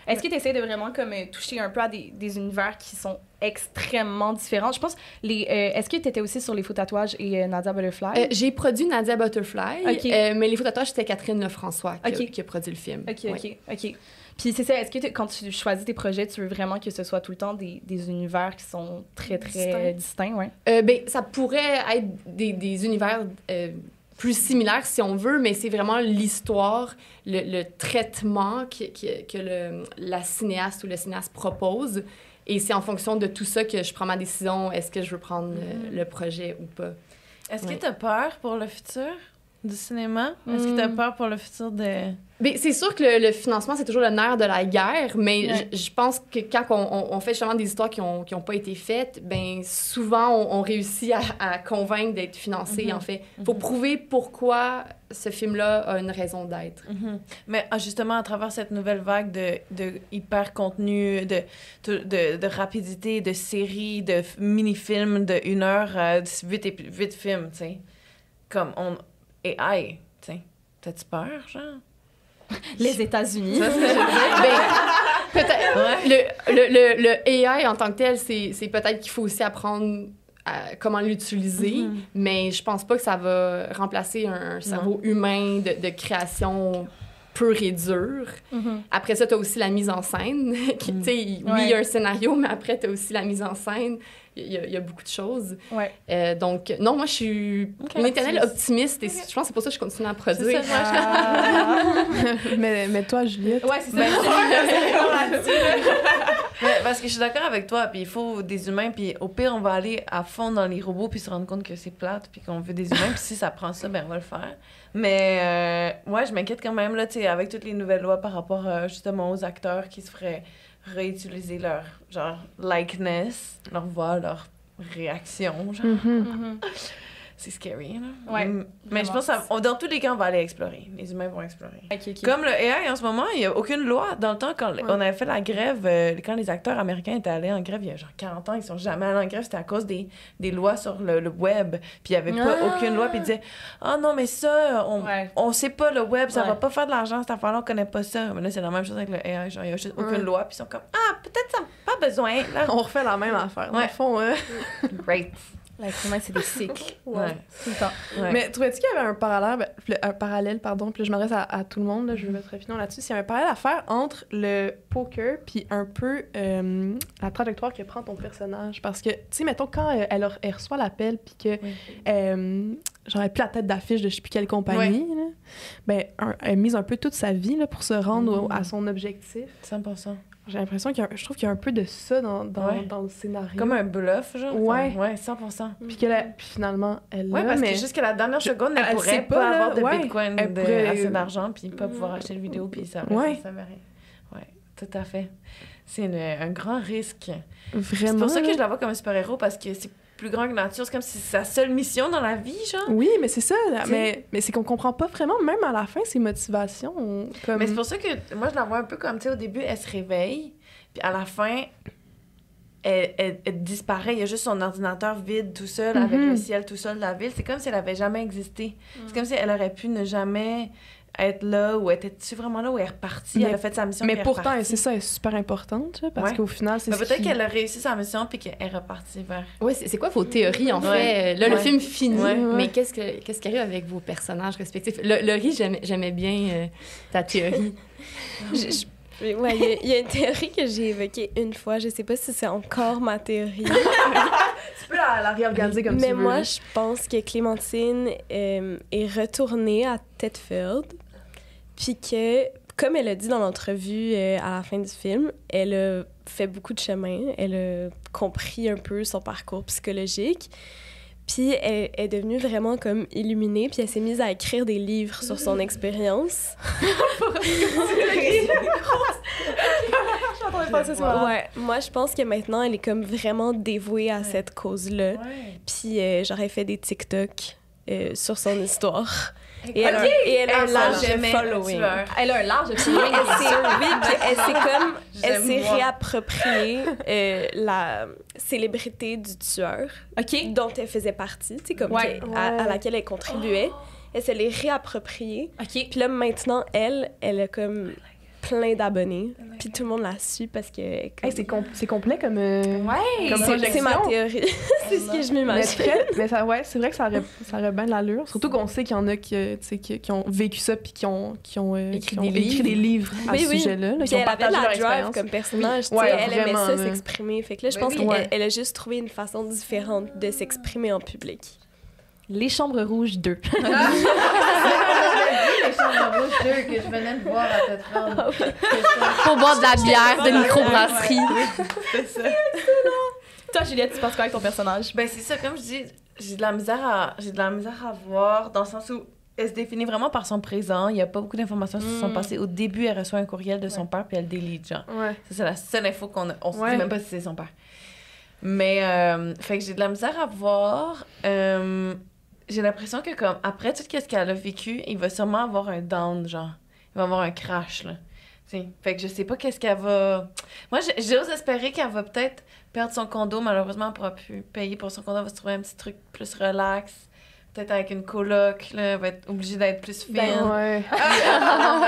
[SPEAKER 1] Est-ce que tu essaies de vraiment comme euh, toucher un peu à des, des univers qui sont extrêmement différents? Je pense, les, euh, est-ce que tu étais aussi sur les faux tatouages et euh, Nadia Butterfly?
[SPEAKER 3] Euh, j'ai produit Nadia Butterfly, mais les phototages, c'était Catherine Lefrançois qui, qui a produit le film.
[SPEAKER 1] ok,
[SPEAKER 3] Ouais.
[SPEAKER 1] ok, ok. Puis c'est ça, est-ce que quand tu choisis tes projets, tu veux vraiment que ce soit tout le temps des, des univers qui sont très, très
[SPEAKER 2] Distincts.
[SPEAKER 1] distincts, ouais?
[SPEAKER 3] Ben, ça pourrait être des, des univers plus similaires si on veut, mais c'est vraiment l'histoire, le, le traitement que, que, que le, la cinéaste ou le cinéaste propose. Et c'est en fonction de tout ça que je prends ma décision, est-ce que je veux prendre le projet ou pas.
[SPEAKER 5] Est-ce
[SPEAKER 3] Ouais.
[SPEAKER 5] que tu as peur pour le futur? Du cinéma? Est-ce que tu as
[SPEAKER 1] Mm.
[SPEAKER 5] peur pour le futur de.
[SPEAKER 3] C'est sûr que le, le financement, c'est toujours le nerf de la guerre, mais
[SPEAKER 1] Ouais.
[SPEAKER 3] je pense que quand on, on- on fait justement des histoires qui n'ont qui ont pas été faites, ben souvent, on, on réussit à, à convaitre d'être financé,
[SPEAKER 5] Mhm.
[SPEAKER 3] en fait. faut
[SPEAKER 5] Mhm.
[SPEAKER 3] prouver pourquoi ce film-là a une raison d'être.
[SPEAKER 5] Mhm. Mais ah, justement, à travers cette nouvelle vague de, de hyper contenu, de, de, de, rapidité, de séries, de mini-films de une heure, euh, vite, vite film, tu sais. comme on AI, tu sais. T'as-tu peur, genre?
[SPEAKER 1] Les États-Unis.
[SPEAKER 5] Ça, c'est-
[SPEAKER 3] Ben, peut-être. Le, le, le, le AI en tant que tel, c'est c'est peut-être qu'il faut aussi apprendre à comment l'utiliser,
[SPEAKER 1] Mhm.
[SPEAKER 3] mais je pense pas que ça va remplacer un cerveau humain de, de création pure et dure.
[SPEAKER 1] Mhm.
[SPEAKER 3] Après ça, tu as aussi la mise en scène. qui, tu sais, Oui, il y a un scénario, mais après, tu as aussi la mise en scène. Il y, a- il y a beaucoup de choses.
[SPEAKER 1] Ouais.
[SPEAKER 3] Euh, donc, non, moi, je suis une éternelle optimiste et je pense que c'est pour ça que je continue à produire.
[SPEAKER 5] ça,
[SPEAKER 1] Ah.
[SPEAKER 2] mais, mais toi, Juliette,
[SPEAKER 1] ouais, c'est ça.
[SPEAKER 5] Ben, Mais parce que je suis d'accord avec toi, puis il faut des humains, puis au pire, on va aller à fond dans les robots, puis se rendre compte que c'est plate, puis qu'on veut des humains, puis si ça prend ça, ben on va le faire. Mais euh, ouais, je m'inquiète quand même, là, tu sais, avec toutes les nouvelles lois par rapport euh, justement aux acteurs qui se feraient réutiliser leur, genre, likeness, leur voix, leur réaction, genre.
[SPEAKER 2] Mhm.
[SPEAKER 1] Mhm.
[SPEAKER 5] C'est scary, là.
[SPEAKER 1] Ouais,
[SPEAKER 5] Mm, Mais je pense que dans tous les cas, on va aller explorer. Les humains vont explorer. Comme le AI en ce moment, il n'y a aucune loi. Dans le temps, quand on avait fait la grève, euh, quand les acteurs américains étaient allés en grève, il y a genre 40 ans, ils sont jamais allés en grève, c'était à cause des, des lois sur le, le web. Puis il n'y avait pas
[SPEAKER 1] Ah!
[SPEAKER 5] aucune loi. Puis ils disaient Ah non, mais ça, on
[SPEAKER 1] Ouais.
[SPEAKER 5] on sait pas le web, ça
[SPEAKER 1] Ouais.
[SPEAKER 5] va pas faire de l'argent, cette affaire-là, on connaît pas ça. Mais là, c'est la même chose avec le AI. Genre, il n'y a juste aucune
[SPEAKER 2] Ouais.
[SPEAKER 5] loi. Puis ils sont comme Ah, peut-être ça n'a pas besoin. Là.
[SPEAKER 2] on refait la même affaire. Dans le fond, euh.
[SPEAKER 5] Great.
[SPEAKER 1] L'être humain, c'est des cycles.
[SPEAKER 5] Ouais.
[SPEAKER 1] Tout le temps.
[SPEAKER 5] Ouais.
[SPEAKER 2] Mais trouvais-tu qu'il y avait un parallèle, le- un parallèle, pardon, puis je m'adresse à, à tout le monde, là, je veux mettre opinion là-dessus, s'il y a un parallèle à faire entre le poker puis un peu euh, la trajectoire que prend ton personnage? Parce que, tu sais, mettons, quand euh, elle, elle reçoit l'appel puis que,
[SPEAKER 5] Oui.
[SPEAKER 2] euh, genre, elle la tête d'affiche de je sais plus quelle compagnie, là, ben, un- elle mise un peu toute sa vie là, pour se rendre au-
[SPEAKER 5] Mhm.
[SPEAKER 2] à son objectif.
[SPEAKER 5] 100%.
[SPEAKER 2] J'ai l'impression qu'il y a, un- je trouve qu'il y a un peu de ça dans, dans,
[SPEAKER 5] Ouais.
[SPEAKER 2] dans le scénario.
[SPEAKER 5] Comme un bluff, genre.
[SPEAKER 2] Ouais.
[SPEAKER 5] Ouais, 100%.
[SPEAKER 2] Puis, que la- puis finalement, elle
[SPEAKER 5] Ouais, parce
[SPEAKER 2] mais...
[SPEAKER 5] que jusqu'à la dernière seconde, elle,
[SPEAKER 2] elle
[SPEAKER 5] pourrait pas,
[SPEAKER 2] là,
[SPEAKER 5] avoir de
[SPEAKER 2] ouais.
[SPEAKER 5] bitcoin,
[SPEAKER 2] Elle
[SPEAKER 5] de,
[SPEAKER 2] pourrait-
[SPEAKER 5] assez d'argent, puis pas pouvoir acheter le vidéo, puis ça
[SPEAKER 2] Ouais.
[SPEAKER 5] ça. Ouais, tout à fait. C'est une- un grand risque.
[SPEAKER 2] Vraiment.
[SPEAKER 5] C'est pour ça que je la vois comme un super-héros, parce que c'est plus grand que nature. C'est comme si c'est sa seule mission dans la vie, genre.
[SPEAKER 2] Oui, mais c'est ça. là. Mais, mais c'est qu'on comprend pas vraiment, même à la fin, ses motivations. Comme...
[SPEAKER 5] Mais c'est pour ça que moi, je la vois un peu comme, tu sais, au début, elle se réveille, puis à la fin, elle, elle- elle disparaît. Il y a juste son ordinateur vide tout seul, avec
[SPEAKER 2] Mhm.
[SPEAKER 5] le ciel tout seul de la ville. C'est comme si elle avait jamais existé. C'est comme si elle aurait pu ne jamais être là, ou était-tu vraiment là, ou elle est repartie,
[SPEAKER 2] Mais-
[SPEAKER 5] elle a fait sa mission,
[SPEAKER 2] Mais pourtant, c'est ça, elle est super importante, parce
[SPEAKER 5] Ouais.
[SPEAKER 2] qu'au final, c'est
[SPEAKER 5] Mais
[SPEAKER 2] ce
[SPEAKER 5] peut-être
[SPEAKER 2] qui-
[SPEAKER 5] qu'elle a réussi sa mission, puis qu'elle est repartie vers...
[SPEAKER 3] Ouais, c'est quoi vos théories, en
[SPEAKER 5] Ouais.
[SPEAKER 3] fait? Là, le film finit,
[SPEAKER 5] Ouais.
[SPEAKER 3] mais qu'est-ce, que, qu'est-ce qui arrive avec vos personnages respectifs? Le, Laurie, j'aimais, j'aimais bien euh, ta théorie.
[SPEAKER 6] Je- je- Ouais, il y a- il y, a une théorie que j'ai évoquée une fois. Je sais pas si c'est encore ma théorie.
[SPEAKER 2] Tu peux la, la réorganiser comme
[SPEAKER 6] Mais
[SPEAKER 2] tu veux.
[SPEAKER 6] moi, je pense que Clémentine euh, est retournée à Tedfield. Puis que, comme elle a dit dans l'entrevue euh, à la fin du film, elle a fait beaucoup de chemin. Elle a compris un peu son parcours psychologique. Puis elle est devenue vraiment comme illuminée. Puis elle s'est mise à écrire des livres sur son expérience. Ouais, moi je pense que maintenant elle est comme vraiment dévouée à cette cause-là.
[SPEAKER 5] Ouais.
[SPEAKER 6] Puis euh, j'aurais fait des TikTok euh, sur son histoire. Et elle, a,
[SPEAKER 5] Ok!
[SPEAKER 6] et elle a un large following.
[SPEAKER 1] Elle a un large
[SPEAKER 6] Elle
[SPEAKER 1] following.
[SPEAKER 6] s'est elle s'est comme elle s'est réappropriée euh, la célébrité du tueur dont elle faisait partie, tu sais comme
[SPEAKER 1] Ouais.
[SPEAKER 6] à, laquelle elle contribuait. Elle se l'est réappropriée.
[SPEAKER 1] OK.
[SPEAKER 6] Puis là maintenant elle, elle a comme plein d'abonnés. Puis tout le monde la suit parce que elle est comme-
[SPEAKER 2] Hey, c'est, com- c'est complet comme. euh,
[SPEAKER 1] Ouais.
[SPEAKER 2] Comme
[SPEAKER 6] c'est,
[SPEAKER 2] projection.
[SPEAKER 6] c'est ma théorie. c'est ce que je m'imagine.
[SPEAKER 2] mais ça, ouais, c'est vrai que ça aurait, ça aurait bien de l'allure. Surtout qu'on sait qu'il y en a qui, euh, tu sais, qui, qui ont vécu ça puis qui ont, qui ont, euh,
[SPEAKER 3] Écrit
[SPEAKER 2] qui ont
[SPEAKER 3] des
[SPEAKER 2] écrit
[SPEAKER 3] livres.
[SPEAKER 2] des livres à
[SPEAKER 6] Oui,
[SPEAKER 2] ce
[SPEAKER 6] oui.
[SPEAKER 2] sujet-là. là, qui ont
[SPEAKER 6] elle avait
[SPEAKER 2] partagé
[SPEAKER 6] la
[SPEAKER 2] leur
[SPEAKER 6] drive
[SPEAKER 2] expérience.
[SPEAKER 6] comme personnage, tu sais,
[SPEAKER 2] Ouais,
[SPEAKER 6] elle aimait
[SPEAKER 2] vraiment,
[SPEAKER 6] ça
[SPEAKER 2] là.
[SPEAKER 6] s'exprimer. Fait que là, je
[SPEAKER 5] Ben
[SPEAKER 6] pense
[SPEAKER 5] oui.
[SPEAKER 6] qu'elle
[SPEAKER 2] Ouais.
[SPEAKER 6] elle a juste trouvé une façon différente de s'exprimer en public.
[SPEAKER 1] Les Chambres Rouges 2.
[SPEAKER 5] les chambres rouges deux que je venais de voir à tête
[SPEAKER 3] Pour boire de la bière de microbrasserie.
[SPEAKER 1] Toi, Juliette, tu penses quoi avec ton personnage?
[SPEAKER 5] Ben c'est ça, comme je dis, j'ai de la misère à j'ai de la misère à voir dans le sens où elle se définit vraiment par son présent. Il n'y a pas beaucoup d'informations sur son
[SPEAKER 1] Mm.
[SPEAKER 5] passé. Au début, elle reçoit un courriel de son père puis elle délite, genre.
[SPEAKER 2] Ouais.
[SPEAKER 5] Ça, c'est la seule info qu'on a. On se
[SPEAKER 2] Ouais.
[SPEAKER 5] dit même pas si c'est son père. Mais, euh, fait que j'ai de la misère à voir. Euh, j'ai l'impression que, comme, après tout ce qu'elle a vécu, il va sûrement avoir un down, genre. Il va avoir un crash, là. Tu sais, Fait que je sais pas qu'est-ce qu'elle va. Moi, j'ose espérer qu'elle va peut-être perdre son condo. Malheureusement, elle pourra plus payer pour son condo. Elle va se trouver un petit truc plus relax. peut-être avec une coloc, là, elle va être obligée d'être plus fine.
[SPEAKER 2] Ben, ouais.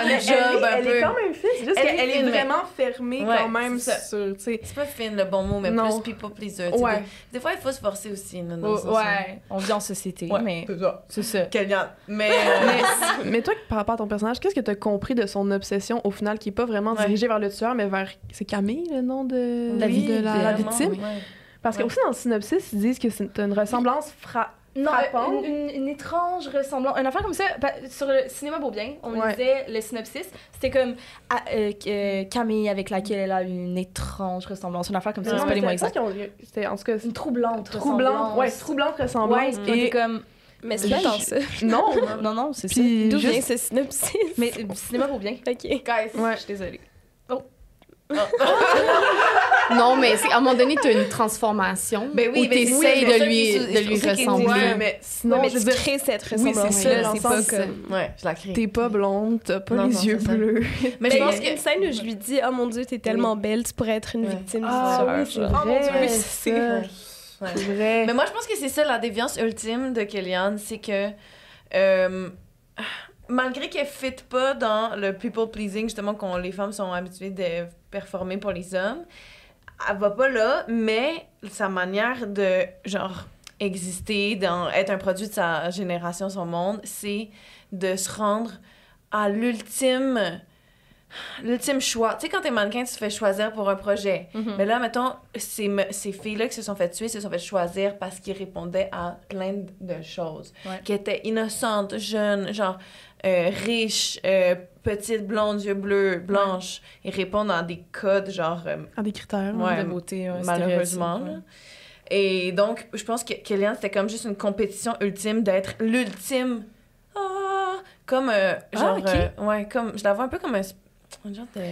[SPEAKER 2] Elle,
[SPEAKER 5] job
[SPEAKER 2] elle est,
[SPEAKER 5] un
[SPEAKER 2] elle
[SPEAKER 5] peu.
[SPEAKER 2] est quand même fine, juste
[SPEAKER 5] Elle
[SPEAKER 2] qu'elle
[SPEAKER 5] est mais-
[SPEAKER 2] vraiment fermée
[SPEAKER 5] Ouais,
[SPEAKER 2] quand même sur, tu sais.
[SPEAKER 5] C'est pas fine le bon mot, mais
[SPEAKER 2] Non.
[SPEAKER 5] plus people pleaser.
[SPEAKER 2] Ouais.
[SPEAKER 5] Des, des fois, il faut se forcer aussi. Là, dans
[SPEAKER 1] Oh,
[SPEAKER 5] ce sens-là.
[SPEAKER 1] ouais, on vit en société,
[SPEAKER 5] Ouais,
[SPEAKER 1] mais
[SPEAKER 5] c'est ça.
[SPEAKER 1] c'est ça.
[SPEAKER 5] Mais. euh,
[SPEAKER 2] Mais, mais toi, par rapport à ton personnage, qu'est-ce que tu as compris de son obsession au final qui est pas vraiment
[SPEAKER 5] Ouais.
[SPEAKER 2] dirigée vers le tueur, mais vers. C'est Camille le nom de,
[SPEAKER 5] oui,
[SPEAKER 2] de la victime? Parce que
[SPEAKER 5] Ouais.
[SPEAKER 2] aussi dans le synopsis, ils disent que c'est une ressemblance fra...
[SPEAKER 1] Non,
[SPEAKER 2] Frappante.
[SPEAKER 1] une, une- une étrange ressemblance. Une affaire comme ça, sur le cinéma Beaubien, on
[SPEAKER 2] Ouais.
[SPEAKER 1] lisait le synopsis. C'était comme ah, euh, euh, Camille avec laquelle elle a une étrange ressemblance. Une affaire comme ça, c'est pas les mots exacts.
[SPEAKER 2] C'était en tout cas
[SPEAKER 1] Une troublante
[SPEAKER 2] troublante,
[SPEAKER 1] ressemblance.
[SPEAKER 2] ouais, troublante ressemblance.
[SPEAKER 1] Ouais, et comme.
[SPEAKER 6] Mais c'est pas tant ça.
[SPEAKER 2] non,
[SPEAKER 1] Non, non, c'est ça.
[SPEAKER 6] D'où vient ce synopsis?
[SPEAKER 1] Mais euh, cinéma Beaubien.
[SPEAKER 6] Ok.
[SPEAKER 1] Guys,
[SPEAKER 2] Ouais.
[SPEAKER 1] je suis désolée.
[SPEAKER 3] Non, mais à un moment donné, tu as une transformation
[SPEAKER 5] Ben oui,
[SPEAKER 3] où
[SPEAKER 5] ben
[SPEAKER 3] tu
[SPEAKER 5] oui, c'est
[SPEAKER 3] de lui, de lui
[SPEAKER 5] qu'il
[SPEAKER 3] ressembler.
[SPEAKER 2] Ouais, mais sinon,
[SPEAKER 6] Non, mais
[SPEAKER 2] je veux
[SPEAKER 6] tu
[SPEAKER 2] dire,
[SPEAKER 6] crées cette
[SPEAKER 2] Oui, c'est
[SPEAKER 6] ressemblance
[SPEAKER 2] ça,
[SPEAKER 6] c'est pas comme...
[SPEAKER 5] Ouais, je la crée.
[SPEAKER 2] t'es pas blonde, t'as pas
[SPEAKER 5] Non,
[SPEAKER 2] les
[SPEAKER 5] non,
[SPEAKER 2] yeux bleus.
[SPEAKER 5] Mais
[SPEAKER 6] Mais
[SPEAKER 5] je
[SPEAKER 6] y
[SPEAKER 5] pense
[SPEAKER 6] a
[SPEAKER 5] que.
[SPEAKER 6] une scène où je lui dis « Oh mon Dieu, t'es tellement belle, tu pourrais être une
[SPEAKER 5] Ouais.
[SPEAKER 6] victime du
[SPEAKER 2] Ah
[SPEAKER 6] tueur.
[SPEAKER 2] oui, c'est
[SPEAKER 6] genre.
[SPEAKER 2] vrai.
[SPEAKER 1] Oh mon Dieu, oui,
[SPEAKER 2] c'est
[SPEAKER 1] c'est-
[SPEAKER 2] ça.
[SPEAKER 5] Ouais.
[SPEAKER 2] C'est vrai.
[SPEAKER 5] Mais moi, je pense que c'est ça la déviance ultime de Kellyanne, c'est que euh, malgré qu'elle ne fit pas dans le people pleasing, justement, qu'on les femmes sont habituées de performer pour les hommes, elle va pas là, mais sa manière de, genre, exister, dans, être un produit de sa génération, son monde, c'est de se rendre à l'ultime l'ultime choix. Tu sais, quand t'es mannequin, tu te fais choisir pour un projet.
[SPEAKER 1] Mhm.
[SPEAKER 5] Mais là, mettons, ces, ces filles-là qui se sont fait tuer, se sont fait choisir parce qu'ils répondaient à plein de choses.
[SPEAKER 1] Ouais.
[SPEAKER 5] Qui étaient innocentes, jeunes, genre euh, riches, euh, petites, blondes, yeux bleus, blanches. Ils répondent dans des codes, genre, euh,
[SPEAKER 2] À des critères.
[SPEAKER 5] Ouais,
[SPEAKER 1] de beauté, ouais,
[SPEAKER 5] malheureusement. Et donc, je pense que Kellyanne, c'était comme juste une compétition ultime d'être l'ultime. Ah, comme, euh, genre,
[SPEAKER 1] ok.
[SPEAKER 5] euh, ouais, comme, je la vois un peu comme un, un genre de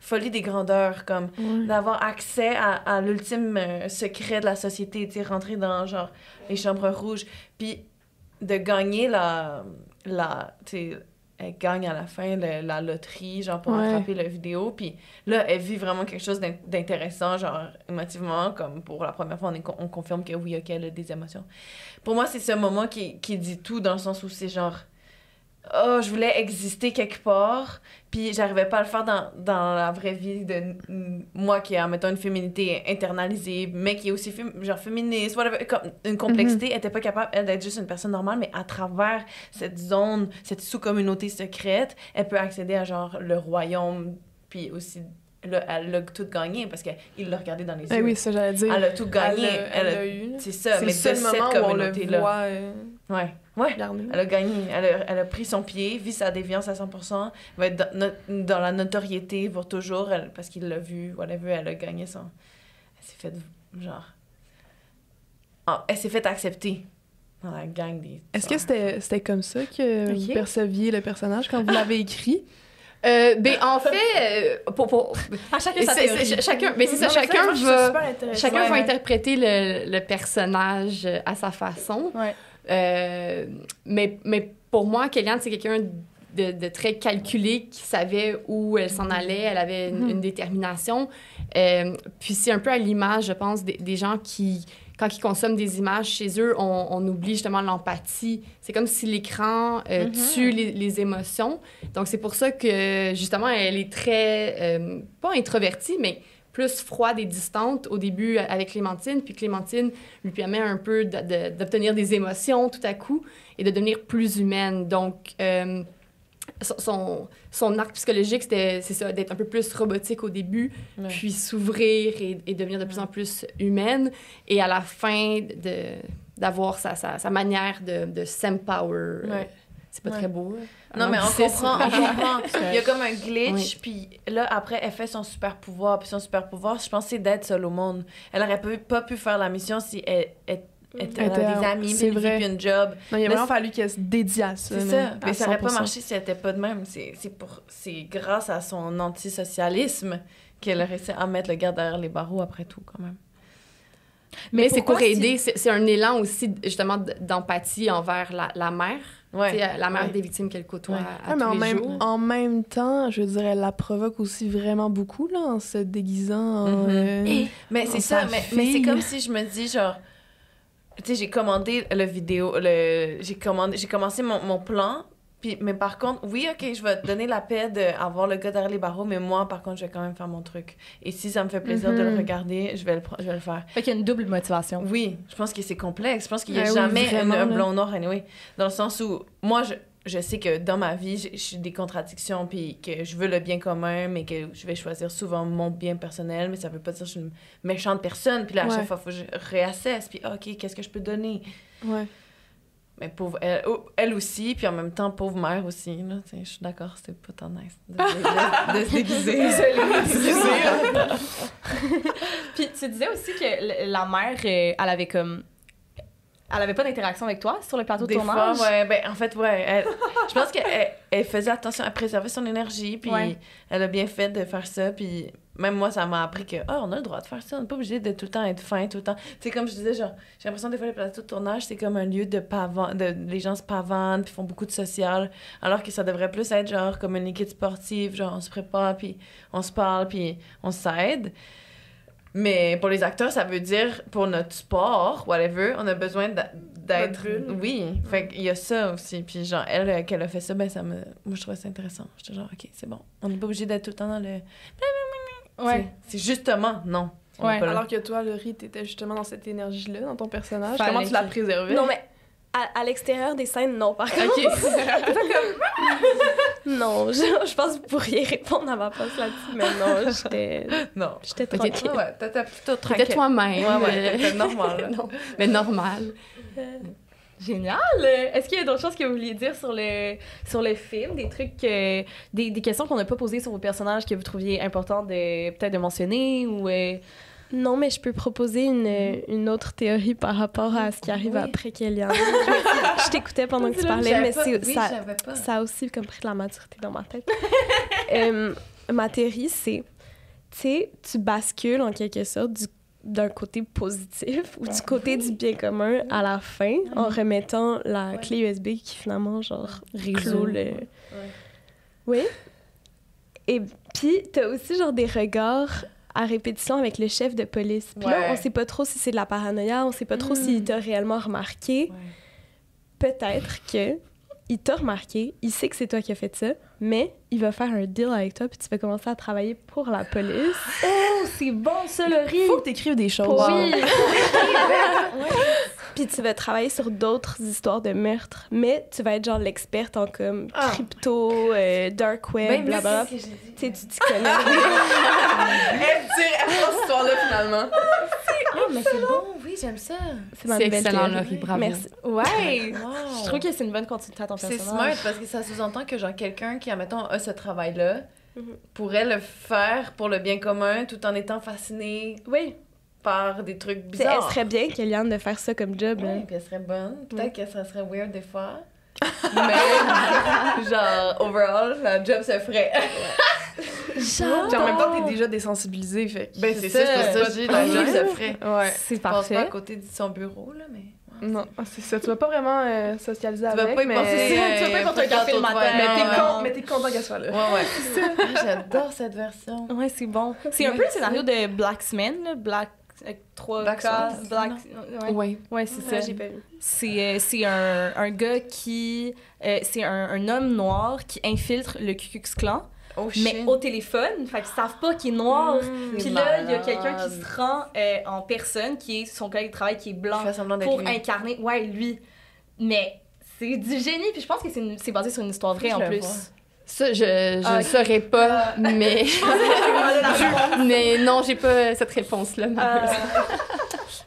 [SPEAKER 5] folie des grandeurs, comme d'avoir accès à, à l'ultime euh, secret de la société, tu sais, rentrer dans, genre, les chambres rouges, puis de gagner la, la, elle gagne à la fin le- la loterie, genre, pour
[SPEAKER 2] Ouais.
[SPEAKER 5] attraper la vidéo, puis là, elle vit vraiment quelque chose d'in- d'intéressant, genre, émotivement, comme pour la première fois, on, est on confirme que oui, OK, elle a des émotions. Pour moi, c'est ce moment qui, qui dit tout, dans le sens où c'est genre, oh, je voulais exister quelque part, puis j'arrivais pas à le faire dans, dans la vraie vie de moi qui a, mettons, une féminité internalisée, mais qui est aussi fém- genre féministe, whatever, comme une complexité, elle était pas capable, elle, d'être juste une personne normale, mais à travers cette zone, cette sous-communauté secrète, elle peut accéder à, genre, le royaume, puis aussi, là, elle a tout gagné, parce qu'il l'a regardé dans les
[SPEAKER 2] Eh
[SPEAKER 5] yeux.
[SPEAKER 2] oui, ça j'allais dire.
[SPEAKER 5] Elle a tout gagné.
[SPEAKER 2] Elle,
[SPEAKER 5] Elle
[SPEAKER 2] l'a-
[SPEAKER 5] a-
[SPEAKER 2] elle l'a eu. là.
[SPEAKER 5] C'est ça,
[SPEAKER 2] C'est
[SPEAKER 5] mais
[SPEAKER 2] le seul moment où on le
[SPEAKER 5] communauté-là.
[SPEAKER 2] voit euh,
[SPEAKER 5] Ouais, ouais. Elle a gagné. Elle a, elle a pris son pied, vit sa déviance à 100%. Elle va être dans, no- dans la notoriété pour toujours elle- parce qu'il l'a vu, whatever. Elle a gagné son. Elle s'est fait. Genre. Elle s'est fait accepter dans la gang des.
[SPEAKER 2] Est-ce que c'était c'était comme ça que vous
[SPEAKER 3] Ok.
[SPEAKER 2] perceviez le personnage quand vous l'avez écrit?
[SPEAKER 3] Euh, ben, en fait, euh, pour, pour,
[SPEAKER 1] À chacun sa
[SPEAKER 3] chacun, mais c'est ça,
[SPEAKER 2] Non,
[SPEAKER 3] chacun
[SPEAKER 2] ça
[SPEAKER 3] va, chacun
[SPEAKER 1] Ouais,
[SPEAKER 3] va
[SPEAKER 1] ouais.
[SPEAKER 3] interpréter le, le personnage euh, à sa façon.
[SPEAKER 1] Ouais.
[SPEAKER 3] Euh, mais, mais pour moi, Kellyanne, c'est quelqu'un de, de très calculé, qui savait où elle s'en allait, elle avait une,
[SPEAKER 2] Mhm.
[SPEAKER 3] une détermination. Puis c'est un peu à l'image, je pense, des, des gens qui, quand ils consomment des images chez eux, on, on oublie justement l'empathie. C'est comme si l'écran euh,
[SPEAKER 1] Mhm.
[SPEAKER 3] tue les, les émotions. Donc c'est pour ça que, justement, elle est très, euh, pas introvertie, mais plus froide et distante au début avec Clémentine, puis Clémentine lui permet un peu de- de- d'obtenir des émotions tout à coup et de devenir plus humaine. Donc, euh, son- son, arc psychologique, c'était c'est ça, d'être un peu plus robotique au début,
[SPEAKER 5] Ouais.
[SPEAKER 3] puis s'ouvrir et, et devenir de plus en plus humaine, et à la fin, de d'avoir sa, sa, sa manière de, de s'empower.
[SPEAKER 5] Ouais.
[SPEAKER 3] C'est pas
[SPEAKER 5] Ouais.
[SPEAKER 3] très beau. hein?
[SPEAKER 5] Non, mais on comprend, on comprend. Il y a comme un glitch,
[SPEAKER 3] Oui.
[SPEAKER 5] puis là, après, elle fait son super pouvoir. Puis son super pouvoir, je pense, c'est d'être seule au monde. Elle aurait pas pu faire la mission si elle, elle, avait
[SPEAKER 2] était-
[SPEAKER 5] des amis,
[SPEAKER 2] c'est
[SPEAKER 5] une
[SPEAKER 2] vrai.
[SPEAKER 5] puis job.
[SPEAKER 2] Non, il a
[SPEAKER 5] Mais
[SPEAKER 2] vraiment fallu qu'elle se dédie à ça.
[SPEAKER 5] C'est ça. Mais ça aurait pas
[SPEAKER 2] 100%.
[SPEAKER 5] marché si elle était pas de même. C'est c'est pour c'est grâce à son antisocialisme qu'elle a réussi à mettre le gars derrière les barreaux après tout, quand même.
[SPEAKER 3] Mais, c'est
[SPEAKER 1] si-
[SPEAKER 3] aider. C'est c'est un élan aussi, justement, d'empathie envers la, la mère.
[SPEAKER 5] Ouais.
[SPEAKER 3] La mère
[SPEAKER 5] Ouais.
[SPEAKER 3] des victimes qu'elle côtoie
[SPEAKER 5] Ouais.
[SPEAKER 3] à,
[SPEAKER 2] Ouais, mais
[SPEAKER 3] tous
[SPEAKER 2] en
[SPEAKER 3] les
[SPEAKER 2] même,
[SPEAKER 3] jours.
[SPEAKER 2] en même temps, je veux dire, elle la provoque aussi vraiment beaucoup là, en se déguisant en.
[SPEAKER 5] Mhm.
[SPEAKER 2] euh,
[SPEAKER 5] Mais
[SPEAKER 2] en
[SPEAKER 5] c'est ça, mais, mais c'est comme si je me dis, genre, tu sais, j'ai commandé le vidéo, le, j'ai commandé, j'ai commencé mon, mon plan, puis, mais par contre, oui, ok, je vais te donner la paix d'avoir le gars derrière les barreaux, mais moi, par contre, je vais quand même faire mon truc. Et si ça me fait plaisir de le
[SPEAKER 2] Mhm.
[SPEAKER 5] regarder, je vais le, je vais le faire.
[SPEAKER 1] Fait qu'il y a une double motivation.
[SPEAKER 5] Oui, je pense que c'est complexe. Je pense qu'il n'y a
[SPEAKER 2] Ah oui,
[SPEAKER 5] jamais un-
[SPEAKER 2] vraiment,
[SPEAKER 5] un blanc noir, anyway. Dans le sens où, moi, je, je sais que dans ma vie, j'ai- des contradictions, puis que je veux le bien commun, mais que je vais choisir souvent mon bien personnel, mais ça veut pas dire que je suis une méchante personne. Puis là, à
[SPEAKER 2] Ouais.
[SPEAKER 5] chaque fois, il faut que je réassesse, puis OK, qu'est-ce que je peux donner?
[SPEAKER 2] Ouais.
[SPEAKER 5] Mais pauvre, elle, elle aussi, puis en même temps, pauvre mère aussi. Là, je suis d'accord, c'était pas tant nice de, de- de se déguiser.
[SPEAKER 1] Puis tu disais aussi que la mère, euh, elle avait comme. Elle avait pas d'interaction avec toi sur le plateau de
[SPEAKER 5] Des fois,
[SPEAKER 1] tournage?
[SPEAKER 5] ouais, ben, en fait, ouais. elle- je pense qu'elle elle faisait attention à préserver son énergie, puis
[SPEAKER 1] Ouais.
[SPEAKER 5] elle a bien fait de faire ça, puis même moi, ça m'a appris que, ah, on a le droit de faire ça, on n'est pas obligé de tout le temps être fin, tout le temps. Tu sais, comme je disais, genre, j'ai l'impression des fois, les plateaux de tournage, c'est comme un lieu de pavan, de, les gens se pavanent, puis font beaucoup de social, alors que ça devrait plus être, genre, comme une équipe sportive, genre, on se prépare, puis on se parle, puis on s'aide. Mais pour les acteurs, ça veut dire pour notre sport, whatever, on a besoin d'être. Oui, fait qu'il y a ça aussi. Puis genre, elle, euh, qu'elle a fait ça, ben ça me. Moi, je trouvais ça intéressant. J'étais genre, OK, c'est bon. On n'est pas obligé d'être tout le temps dans le.
[SPEAKER 1] Ouais.
[SPEAKER 5] C'est justement, non.
[SPEAKER 1] Ouais.
[SPEAKER 2] Alors que toi, Laurie, t'étais justement dans cette énergie-là, dans ton personnage.
[SPEAKER 1] Fallait
[SPEAKER 2] Comment tu la
[SPEAKER 1] que-
[SPEAKER 2] préservais?
[SPEAKER 6] Non, mais à, à l'extérieur des scènes, non, par contre. Non, je, je pense que vous pourriez répondre à ma place là-dessus, mais non, j'étais
[SPEAKER 5] non.
[SPEAKER 6] j'étais tranquille.
[SPEAKER 5] Ouais, ouais, t'étais plutôt
[SPEAKER 3] T'étais
[SPEAKER 5] tranquille.
[SPEAKER 3] toi-même.
[SPEAKER 5] Ouais, ouais,
[SPEAKER 3] euh,
[SPEAKER 5] t'étais normal.
[SPEAKER 3] non, mais normal.
[SPEAKER 1] Génial! Est-ce qu'il y a d'autres choses que vous vouliez dire sur le, sur le film? Des trucs, euh, des, des questions qu'on n'a pas posées sur vos personnages que vous trouviez important de peut-être de mentionner ou... euh,
[SPEAKER 6] Non, mais je peux proposer une, une autre théorie par rapport à ce qui arrive
[SPEAKER 5] Oui.
[SPEAKER 6] après Kélian. je je t'écoutais pendant que tu parlais, mais
[SPEAKER 5] pas- oui,
[SPEAKER 6] ça, ça a aussi comme pris de la maturité dans ma tête. Euh, ma théorie, c'est, tu sais, tu bascules en quelque sorte du- d'un côté positif ou du côté du bien commun à la fin en remettant la clé USB qui finalement, genre, clôt le... Oui. Et puis, t'as aussi, genre, des regards à répétition avec le chef de police. Puis là,
[SPEAKER 5] Ouais.
[SPEAKER 6] on sait pas trop si c'est de la paranoïa, on sait pas trop s'il t'a réellement remarqué.
[SPEAKER 5] Ouais.
[SPEAKER 6] Peut-être que il t'a remarqué, il sait que c'est toi qui as fait ça, mais il va faire un deal avec toi, puis tu vas commencer à travailler pour la police.
[SPEAKER 1] Oh, c'est bon ça, le riz!
[SPEAKER 2] Faut que t'écrives des choses.
[SPEAKER 6] Pour- Oui. Puis tu vas travailler sur d'autres histoires de meurtres, mais tu vas être genre l'experte en comme
[SPEAKER 5] Ah.
[SPEAKER 6] crypto, euh, dark web,
[SPEAKER 5] Ben,
[SPEAKER 6] blablabla.
[SPEAKER 5] c'est ce que j'ai dit.
[SPEAKER 6] Tu sais, tu t'y connais.
[SPEAKER 5] Elle tire, elle prend cette histoire-là finalement. Ah, mais c'est bon, oui, j'aime ça.
[SPEAKER 6] C'est ma
[SPEAKER 3] C'est excellent. Laurie, bravo.
[SPEAKER 6] Merci.
[SPEAKER 1] Ouais!
[SPEAKER 5] Wow.
[SPEAKER 1] Je trouve que c'est une bonne continuité à ton
[SPEAKER 5] C'est
[SPEAKER 1] personnage.
[SPEAKER 5] smart parce que ça sous-entend que genre quelqu'un qui, admettons, a ce travail-là
[SPEAKER 6] Mhm.
[SPEAKER 5] pourrait le faire pour le bien commun tout en étant fasciné
[SPEAKER 6] Oui.
[SPEAKER 5] Par des trucs
[SPEAKER 6] Tu sais, elle
[SPEAKER 5] bizarres.
[SPEAKER 6] serait bien, Kellyanne, de faire ça comme job. là.
[SPEAKER 5] Ouais, puis elle serait bonne. Peut-être que ça serait weird des fois. Mais genre, overall, la job se ferait.
[SPEAKER 2] Puis en même temps, t'es déjà désensibilisée, fait
[SPEAKER 5] Ben c'est ça, c'est ça dis, la job se ferait.
[SPEAKER 2] Ouais.
[SPEAKER 1] C'est
[SPEAKER 5] passe pas à
[SPEAKER 1] parfait.
[SPEAKER 5] côté de son bureau, là, mais...
[SPEAKER 2] Non, c'est ça. Tu vas pas vraiment euh, socialiser
[SPEAKER 5] Tu vas
[SPEAKER 2] avec,
[SPEAKER 5] pas y
[SPEAKER 2] mais...
[SPEAKER 5] penser,
[SPEAKER 1] Tu vas pas y porter un café le matin.
[SPEAKER 2] Mais t'es mais content qu'elle soit là.
[SPEAKER 5] Ouais, ouais. Ah, J'adore cette version.
[SPEAKER 1] Ouais, c'est bon. C'est un peu le scénario de Blacksman, là, Black... Avec trois
[SPEAKER 5] Swan,
[SPEAKER 1] Black... Ouais,
[SPEAKER 3] Ouais.
[SPEAKER 1] ouais c'est
[SPEAKER 6] Ouais,
[SPEAKER 1] ça.
[SPEAKER 6] j'ai pas vu.
[SPEAKER 1] C'est euh, c'est un, un gars qui... euh, c'est un, un homme noir qui infiltre le Ku Klux Klan,
[SPEAKER 5] Oh
[SPEAKER 1] mais au téléphone. Fait qu'ils savent pas qu'il est noir.
[SPEAKER 5] Mmh.
[SPEAKER 1] Puis là, il y a quelqu'un qui se rend euh, en personne, qui est son collègue de travail, qui est blanc, pour
[SPEAKER 5] lui.
[SPEAKER 1] incarner... Ouais, lui. Mais c'est du génie. Puis je pense que c'est basé sur une histoire vraie,
[SPEAKER 5] Je
[SPEAKER 1] en plus.
[SPEAKER 3] Ça, je je
[SPEAKER 1] Ah, ok.
[SPEAKER 3] saurais pas, mais... mais non, j'ai pas cette réponse-là.
[SPEAKER 1] Euh,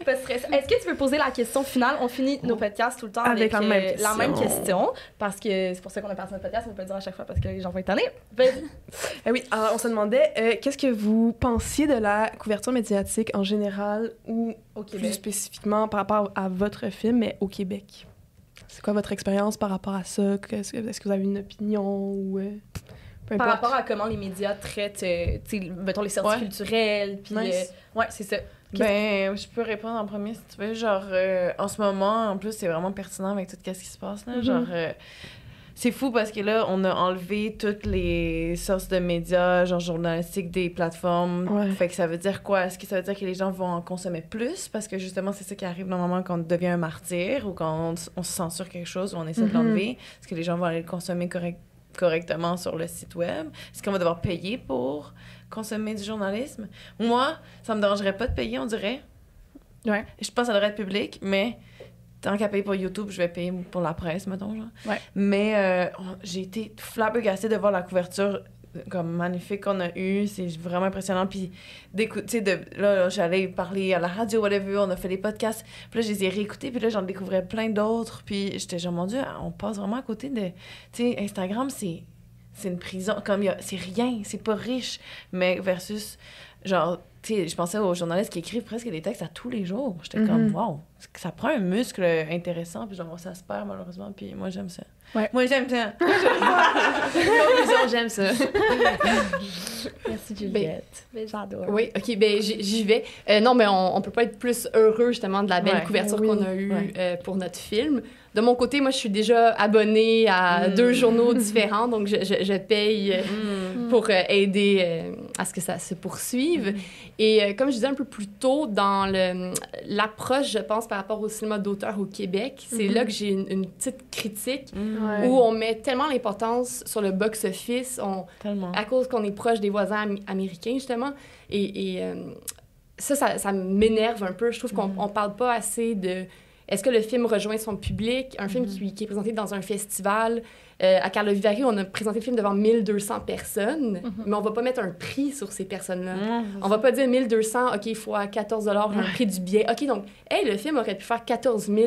[SPEAKER 1] pas de stress. Est-ce que tu veux poser la question finale? On finit nos podcasts tout le temps
[SPEAKER 2] Avec
[SPEAKER 1] avec,
[SPEAKER 2] la
[SPEAKER 1] euh,
[SPEAKER 2] même
[SPEAKER 1] la même question. Parce que c'est pour ça qu'on a parti notre podcast. On peut pas le dire à chaque fois parce que les gens vont être tannés. Vas-y.
[SPEAKER 2] Eh oui, alors on se demandait, euh, qu'est-ce que vous pensiez de la couverture médiatique en général ou
[SPEAKER 1] Au
[SPEAKER 2] plus spécifiquement par rapport à votre film, mais au Québec? C'est quoi votre expérience par rapport à ça? Que- Est-ce que vous avez une opinion ou... euh, peu
[SPEAKER 1] Par rapport à comment les médias traitent, euh, tu sais, mettons, les sorties
[SPEAKER 5] Ouais.
[SPEAKER 1] culturelles. Puis,
[SPEAKER 5] Nice.
[SPEAKER 1] euh, ouais, c'est ça.
[SPEAKER 5] Ben, je peux répondre en premier si tu veux. Genre, euh, en ce moment, en plus, c'est vraiment pertinent avec tout ce qui se passe. Là.
[SPEAKER 2] Mhm.
[SPEAKER 5] Genre, euh, c'est fou parce que là, on a enlevé toutes les sources de médias, genre journalistiques, des plateformes.
[SPEAKER 2] Ouais.
[SPEAKER 5] Fait que ça veut dire quoi? Est-ce que ça veut dire que les gens vont en consommer plus? Parce que justement, c'est ça qui arrive normalement quand on devient un martyr ou quand on, se censure quelque chose ou on essaie de
[SPEAKER 2] Mhm.
[SPEAKER 5] l'enlever. Est-ce que les gens vont aller le consommer correct- correctement sur le site web? Est-ce qu'on va devoir payer pour consommer du journalisme? Moi, ça me dérangerait pas de payer, on dirait.
[SPEAKER 1] Ouais.
[SPEAKER 5] Je pense que ça devrait être public, mais tant qu'à payer pour YouTube, je vais payer pour la presse, mettons, genre.
[SPEAKER 1] Ouais.
[SPEAKER 5] Mais euh, j'ai été flabbergastée de voir la couverture euh, comme magnifique qu'on a eue. C'est vraiment impressionnant. Puis d'écouter, de là, là, j'allais parler à la radio, whatever, on a fait des podcasts. Puis là, je les ai réécoutés, puis là, j'en découvrais plein d'autres. Puis j'étais genre, mon Dieu, on passe vraiment à côté de... Tu sais, Instagram, c'est... C'est une prison, comme il y a- c'est rien, c'est pas riche, mais versus, genre, je pensais aux journalistes qui écrivent presque des textes à tous les jours. J'étais comme,
[SPEAKER 2] Mhm.
[SPEAKER 5] wow, ça prend un muscle intéressant, puis genre, ça se perd malheureusement, puis moi j'aime ça.
[SPEAKER 1] Ouais.
[SPEAKER 5] Moi j'aime ça.
[SPEAKER 4] Conclusion, j'aime ça.
[SPEAKER 1] Merci Juliette. J'adore.
[SPEAKER 3] Oui, ok, ben j'y vais. Euh, non, mais on, on peut pas être plus heureux justement de la belle
[SPEAKER 5] Ouais.
[SPEAKER 3] couverture
[SPEAKER 2] Oui.
[SPEAKER 3] qu'on a eue
[SPEAKER 5] Ouais.
[SPEAKER 3] euh, pour notre film. De mon côté, moi, je suis déjà abonnée à
[SPEAKER 5] Mm.
[SPEAKER 3] deux journaux différents, donc je, je, je paye euh,
[SPEAKER 5] Mm.
[SPEAKER 3] pour euh, aider euh, à ce que ça se poursuive. Et euh, comme je disais un peu plus tôt, dans le- l'approche, je pense, par rapport au cinéma d'auteur au Québec, c'est là que j'ai une, une petite critique
[SPEAKER 2] Ouais.
[SPEAKER 3] où on met tellement l'importance sur le box-office, on,
[SPEAKER 5] Tellement.
[SPEAKER 3] à cause qu'on est proche des voisins am- américains, justement. Et, et, euh, ça, ça, ça m'énerve un peu. Je trouve qu'on
[SPEAKER 5] Mhm.
[SPEAKER 3] on parle pas assez de... Est-ce que le film rejoint son public? Un film
[SPEAKER 5] Mhm.
[SPEAKER 3] qui, qui est présenté dans un festival. Euh, à Carlo Vivari, on a présenté le film devant 1200 personnes,
[SPEAKER 1] Mhm.
[SPEAKER 3] mais on va pas mettre un prix sur ces personnes-là.
[SPEAKER 5] Mm.
[SPEAKER 3] On va pas dire 1200, OK, il faut à 14 un prix du billet. OK, donc, hey, le film aurait pu faire 14 000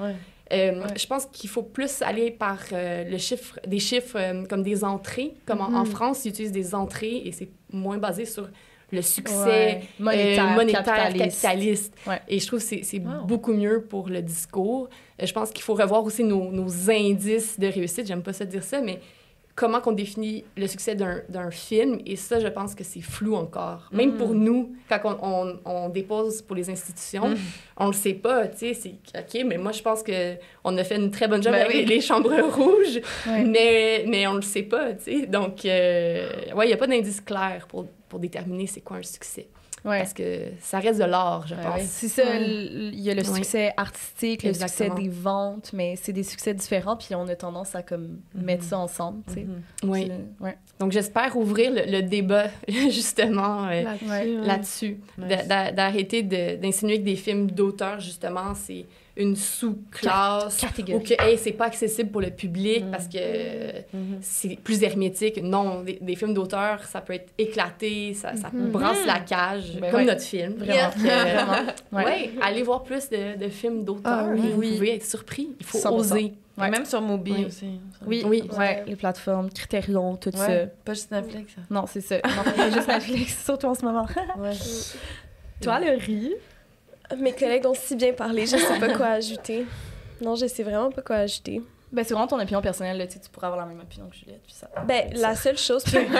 [SPEAKER 5] Ouais.
[SPEAKER 3] Euh,
[SPEAKER 5] Ouais.
[SPEAKER 3] Je pense qu'il faut plus aller par euh, le chiffre, des chiffres euh, comme des entrées. Comme en, en
[SPEAKER 2] Mhm.
[SPEAKER 3] France, ils utilisent des entrées et c'est moins basé sur le succès
[SPEAKER 1] Ouais. Monétaire,
[SPEAKER 3] monétaire,
[SPEAKER 1] capitaliste.
[SPEAKER 3] capitaliste.
[SPEAKER 1] Ouais.
[SPEAKER 3] Et je trouve que c'est
[SPEAKER 5] Wow.
[SPEAKER 3] beaucoup mieux pour le discours. Je pense qu'il faut revoir aussi nos, nos indices de réussite. J'aime pas ça dire ça, mais comment qu'on définit le succès d'un film. Et ça, je pense que c'est flou encore. Même
[SPEAKER 5] Mm.
[SPEAKER 3] pour nous, quand on, on, on dépose pour les institutions,
[SPEAKER 5] Mm.
[SPEAKER 3] on le sait pas, tu sais, c'est OK, mais moi, je pense que on a fait une très bonne job
[SPEAKER 5] Ben
[SPEAKER 3] avec
[SPEAKER 5] oui.
[SPEAKER 3] les chambres rouges, mais, mais on le sait pas, tu sais. Donc, euh, ouais, il n'y a pas d'indice clair pour, pour déterminer c'est quoi un succès.
[SPEAKER 1] Ouais.
[SPEAKER 3] Parce que ça reste de l'art, je pense.
[SPEAKER 1] C'est ça, il y a le
[SPEAKER 3] Oui.
[SPEAKER 1] succès artistique, le
[SPEAKER 3] Exactement.
[SPEAKER 1] succès des ventes, mais c'est des succès différents, puis on a tendance à comme
[SPEAKER 5] Mhm.
[SPEAKER 1] mettre ça ensemble, tu sais.
[SPEAKER 5] Mhm.
[SPEAKER 3] Oui.
[SPEAKER 1] Ouais.
[SPEAKER 3] Donc, j'espère ouvrir le, le débat, justement, euh,
[SPEAKER 2] Là-dessus,
[SPEAKER 3] D'arrêter d'insinuer que des films d'auteur, justement, c'est une sous-classe. Ou que, hey, c'est pas accessible pour le public
[SPEAKER 5] Mm.
[SPEAKER 3] parce que
[SPEAKER 5] Mhm.
[SPEAKER 3] c'est plus hermétique. Non, des, des films d'auteur, ça peut être éclaté, ça, ça
[SPEAKER 2] Mhm.
[SPEAKER 3] brasse la cage,
[SPEAKER 5] Ben
[SPEAKER 3] comme
[SPEAKER 5] ouais.
[SPEAKER 3] notre film.
[SPEAKER 1] Vraiment. Ouais.
[SPEAKER 3] ouais, allez voir plus de, de films d'auteur.
[SPEAKER 2] Ah oui.
[SPEAKER 3] Vous
[SPEAKER 1] Oui.
[SPEAKER 3] pouvez être surpris. Il faut
[SPEAKER 1] 100%.
[SPEAKER 3] oser.
[SPEAKER 1] Ouais.
[SPEAKER 5] Et Même sur Mobi
[SPEAKER 3] Oui.
[SPEAKER 5] aussi.
[SPEAKER 1] Oui,
[SPEAKER 3] Oui.
[SPEAKER 1] ouais, les plateformes, Criterion, tout ça.
[SPEAKER 5] Pas juste Netflix.
[SPEAKER 1] Non, c'est ça. Non, pas juste Netflix, surtout en ce moment.
[SPEAKER 5] Ouais.
[SPEAKER 1] Toi, le riz.
[SPEAKER 6] Mes collègues ont si bien parlé, je sais pas quoi ajouter. Non, je sais vraiment pas quoi ajouter.
[SPEAKER 1] Ben, c'est vraiment ton opinion personnelle, là, tu pourrais avoir la même opinion que Juliette, puis ça.
[SPEAKER 6] Ben, la seule chose. Puis... non, mais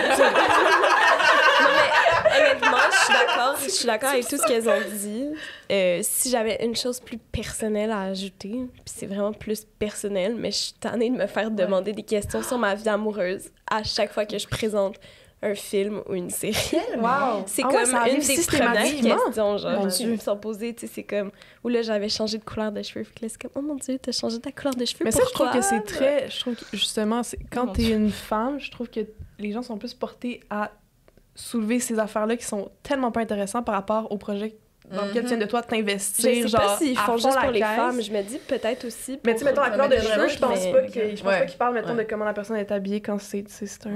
[SPEAKER 6] honnêtement, je suis d'accord. Je suis d'accord avec tout ce qu'elles ont dit. Euh, si j'avais une chose plus personnelle à ajouter, puis c'est vraiment plus personnel, mais je suis tannée de me faire demander des questions sur ma vie amoureuse à chaque fois que je présente un film ou une série.
[SPEAKER 1] Wow!
[SPEAKER 6] C'est
[SPEAKER 2] Ah ouais,
[SPEAKER 6] comme
[SPEAKER 2] ça arrive
[SPEAKER 6] une des premières questions, genre,
[SPEAKER 2] Mon
[SPEAKER 6] qui
[SPEAKER 2] Dieu.
[SPEAKER 6] me sont posées, tu sais, c'est comme, où là, j'avais changé de couleur de cheveux, puis là, c'est comme, oh mon Dieu, t'as changé ta couleur de cheveux,
[SPEAKER 2] Mais ça, je trouve que c'est très. Je trouve que justement, c'est- quand t'es une femme, je trouve que les gens sont plus portés à soulever ces affaires-là qui sont tellement pas intéressants par rapport au projet dans lequel tu viens de toi
[SPEAKER 6] Je
[SPEAKER 2] t'investir.
[SPEAKER 6] sais
[SPEAKER 2] genre,
[SPEAKER 6] pas s'ils
[SPEAKER 2] à
[SPEAKER 6] font juste pour les
[SPEAKER 2] caisse.
[SPEAKER 6] femmes, je me dis peut-être aussi.
[SPEAKER 2] Mais tu sais, mettons, la couleur de cheveux, je pense
[SPEAKER 6] mais-
[SPEAKER 2] pas que- je pense
[SPEAKER 5] Ouais.
[SPEAKER 2] pas qu'ils parlent, mettons,
[SPEAKER 5] Ouais.
[SPEAKER 2] de comment la personne est habillée quand c'est un...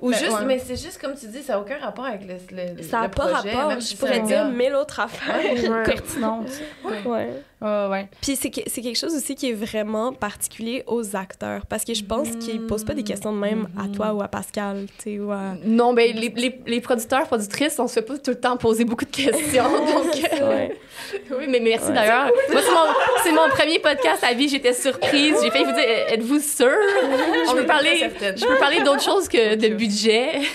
[SPEAKER 5] Ou
[SPEAKER 1] Ben,
[SPEAKER 5] juste,
[SPEAKER 1] ouais.
[SPEAKER 5] mais c'est juste comme tu dis, ça n'a aucun rapport avec le, le,
[SPEAKER 6] Ça n'a pas
[SPEAKER 5] projet,
[SPEAKER 6] rapport, je
[SPEAKER 5] si
[SPEAKER 6] pourrais dire mille autres affaires.
[SPEAKER 2] Ouais.
[SPEAKER 1] Pertinente.
[SPEAKER 6] Ouais.
[SPEAKER 1] Ouais, ouais.
[SPEAKER 6] Puis c'est que- c'est quelque chose aussi qui est vraiment particulier aux acteurs, parce que je pense qu'ils posent pas des questions de même à toi ou à Pascal, tu sais, ou à...
[SPEAKER 3] Non, ben les, les, les producteurs, productrices, on se fait pas tout le temps poser beaucoup de questions. donc, euh,
[SPEAKER 6] Ouais.
[SPEAKER 3] oui, mais merci
[SPEAKER 6] Ouais.
[SPEAKER 3] d'ailleurs. Moi, c'est mon, c'est mon premier podcast à vie. J'étais surprise. J'ai failli vous dire, êtes-vous sûr? Je peux parler, je peux parler d'autre chose que de budget.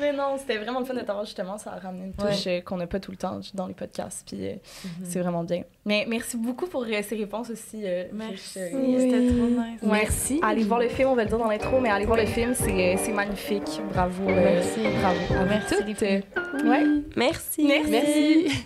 [SPEAKER 1] Mais non, c'était vraiment le fun de t'avoir justement. Ça a ramené une touche euh, qu'on n'a pas tout le temps dans les podcasts. Puis euh,
[SPEAKER 5] Mhm.
[SPEAKER 1] c'est vraiment bien. Mais merci beaucoup pour euh, ces réponses aussi. euh,
[SPEAKER 5] Merci.
[SPEAKER 6] Oui.
[SPEAKER 5] C'était trop nice.
[SPEAKER 1] Ouais.
[SPEAKER 3] Merci.
[SPEAKER 1] Allez voir le film, on va le dire dans l'intro, mais allez voir le film, c'est euh, c'est magnifique. Bravo. euh,
[SPEAKER 5] Merci.
[SPEAKER 1] Bravo.
[SPEAKER 5] Merci,
[SPEAKER 1] toutes. Ouais.
[SPEAKER 6] Merci.
[SPEAKER 1] Merci.
[SPEAKER 3] Merci.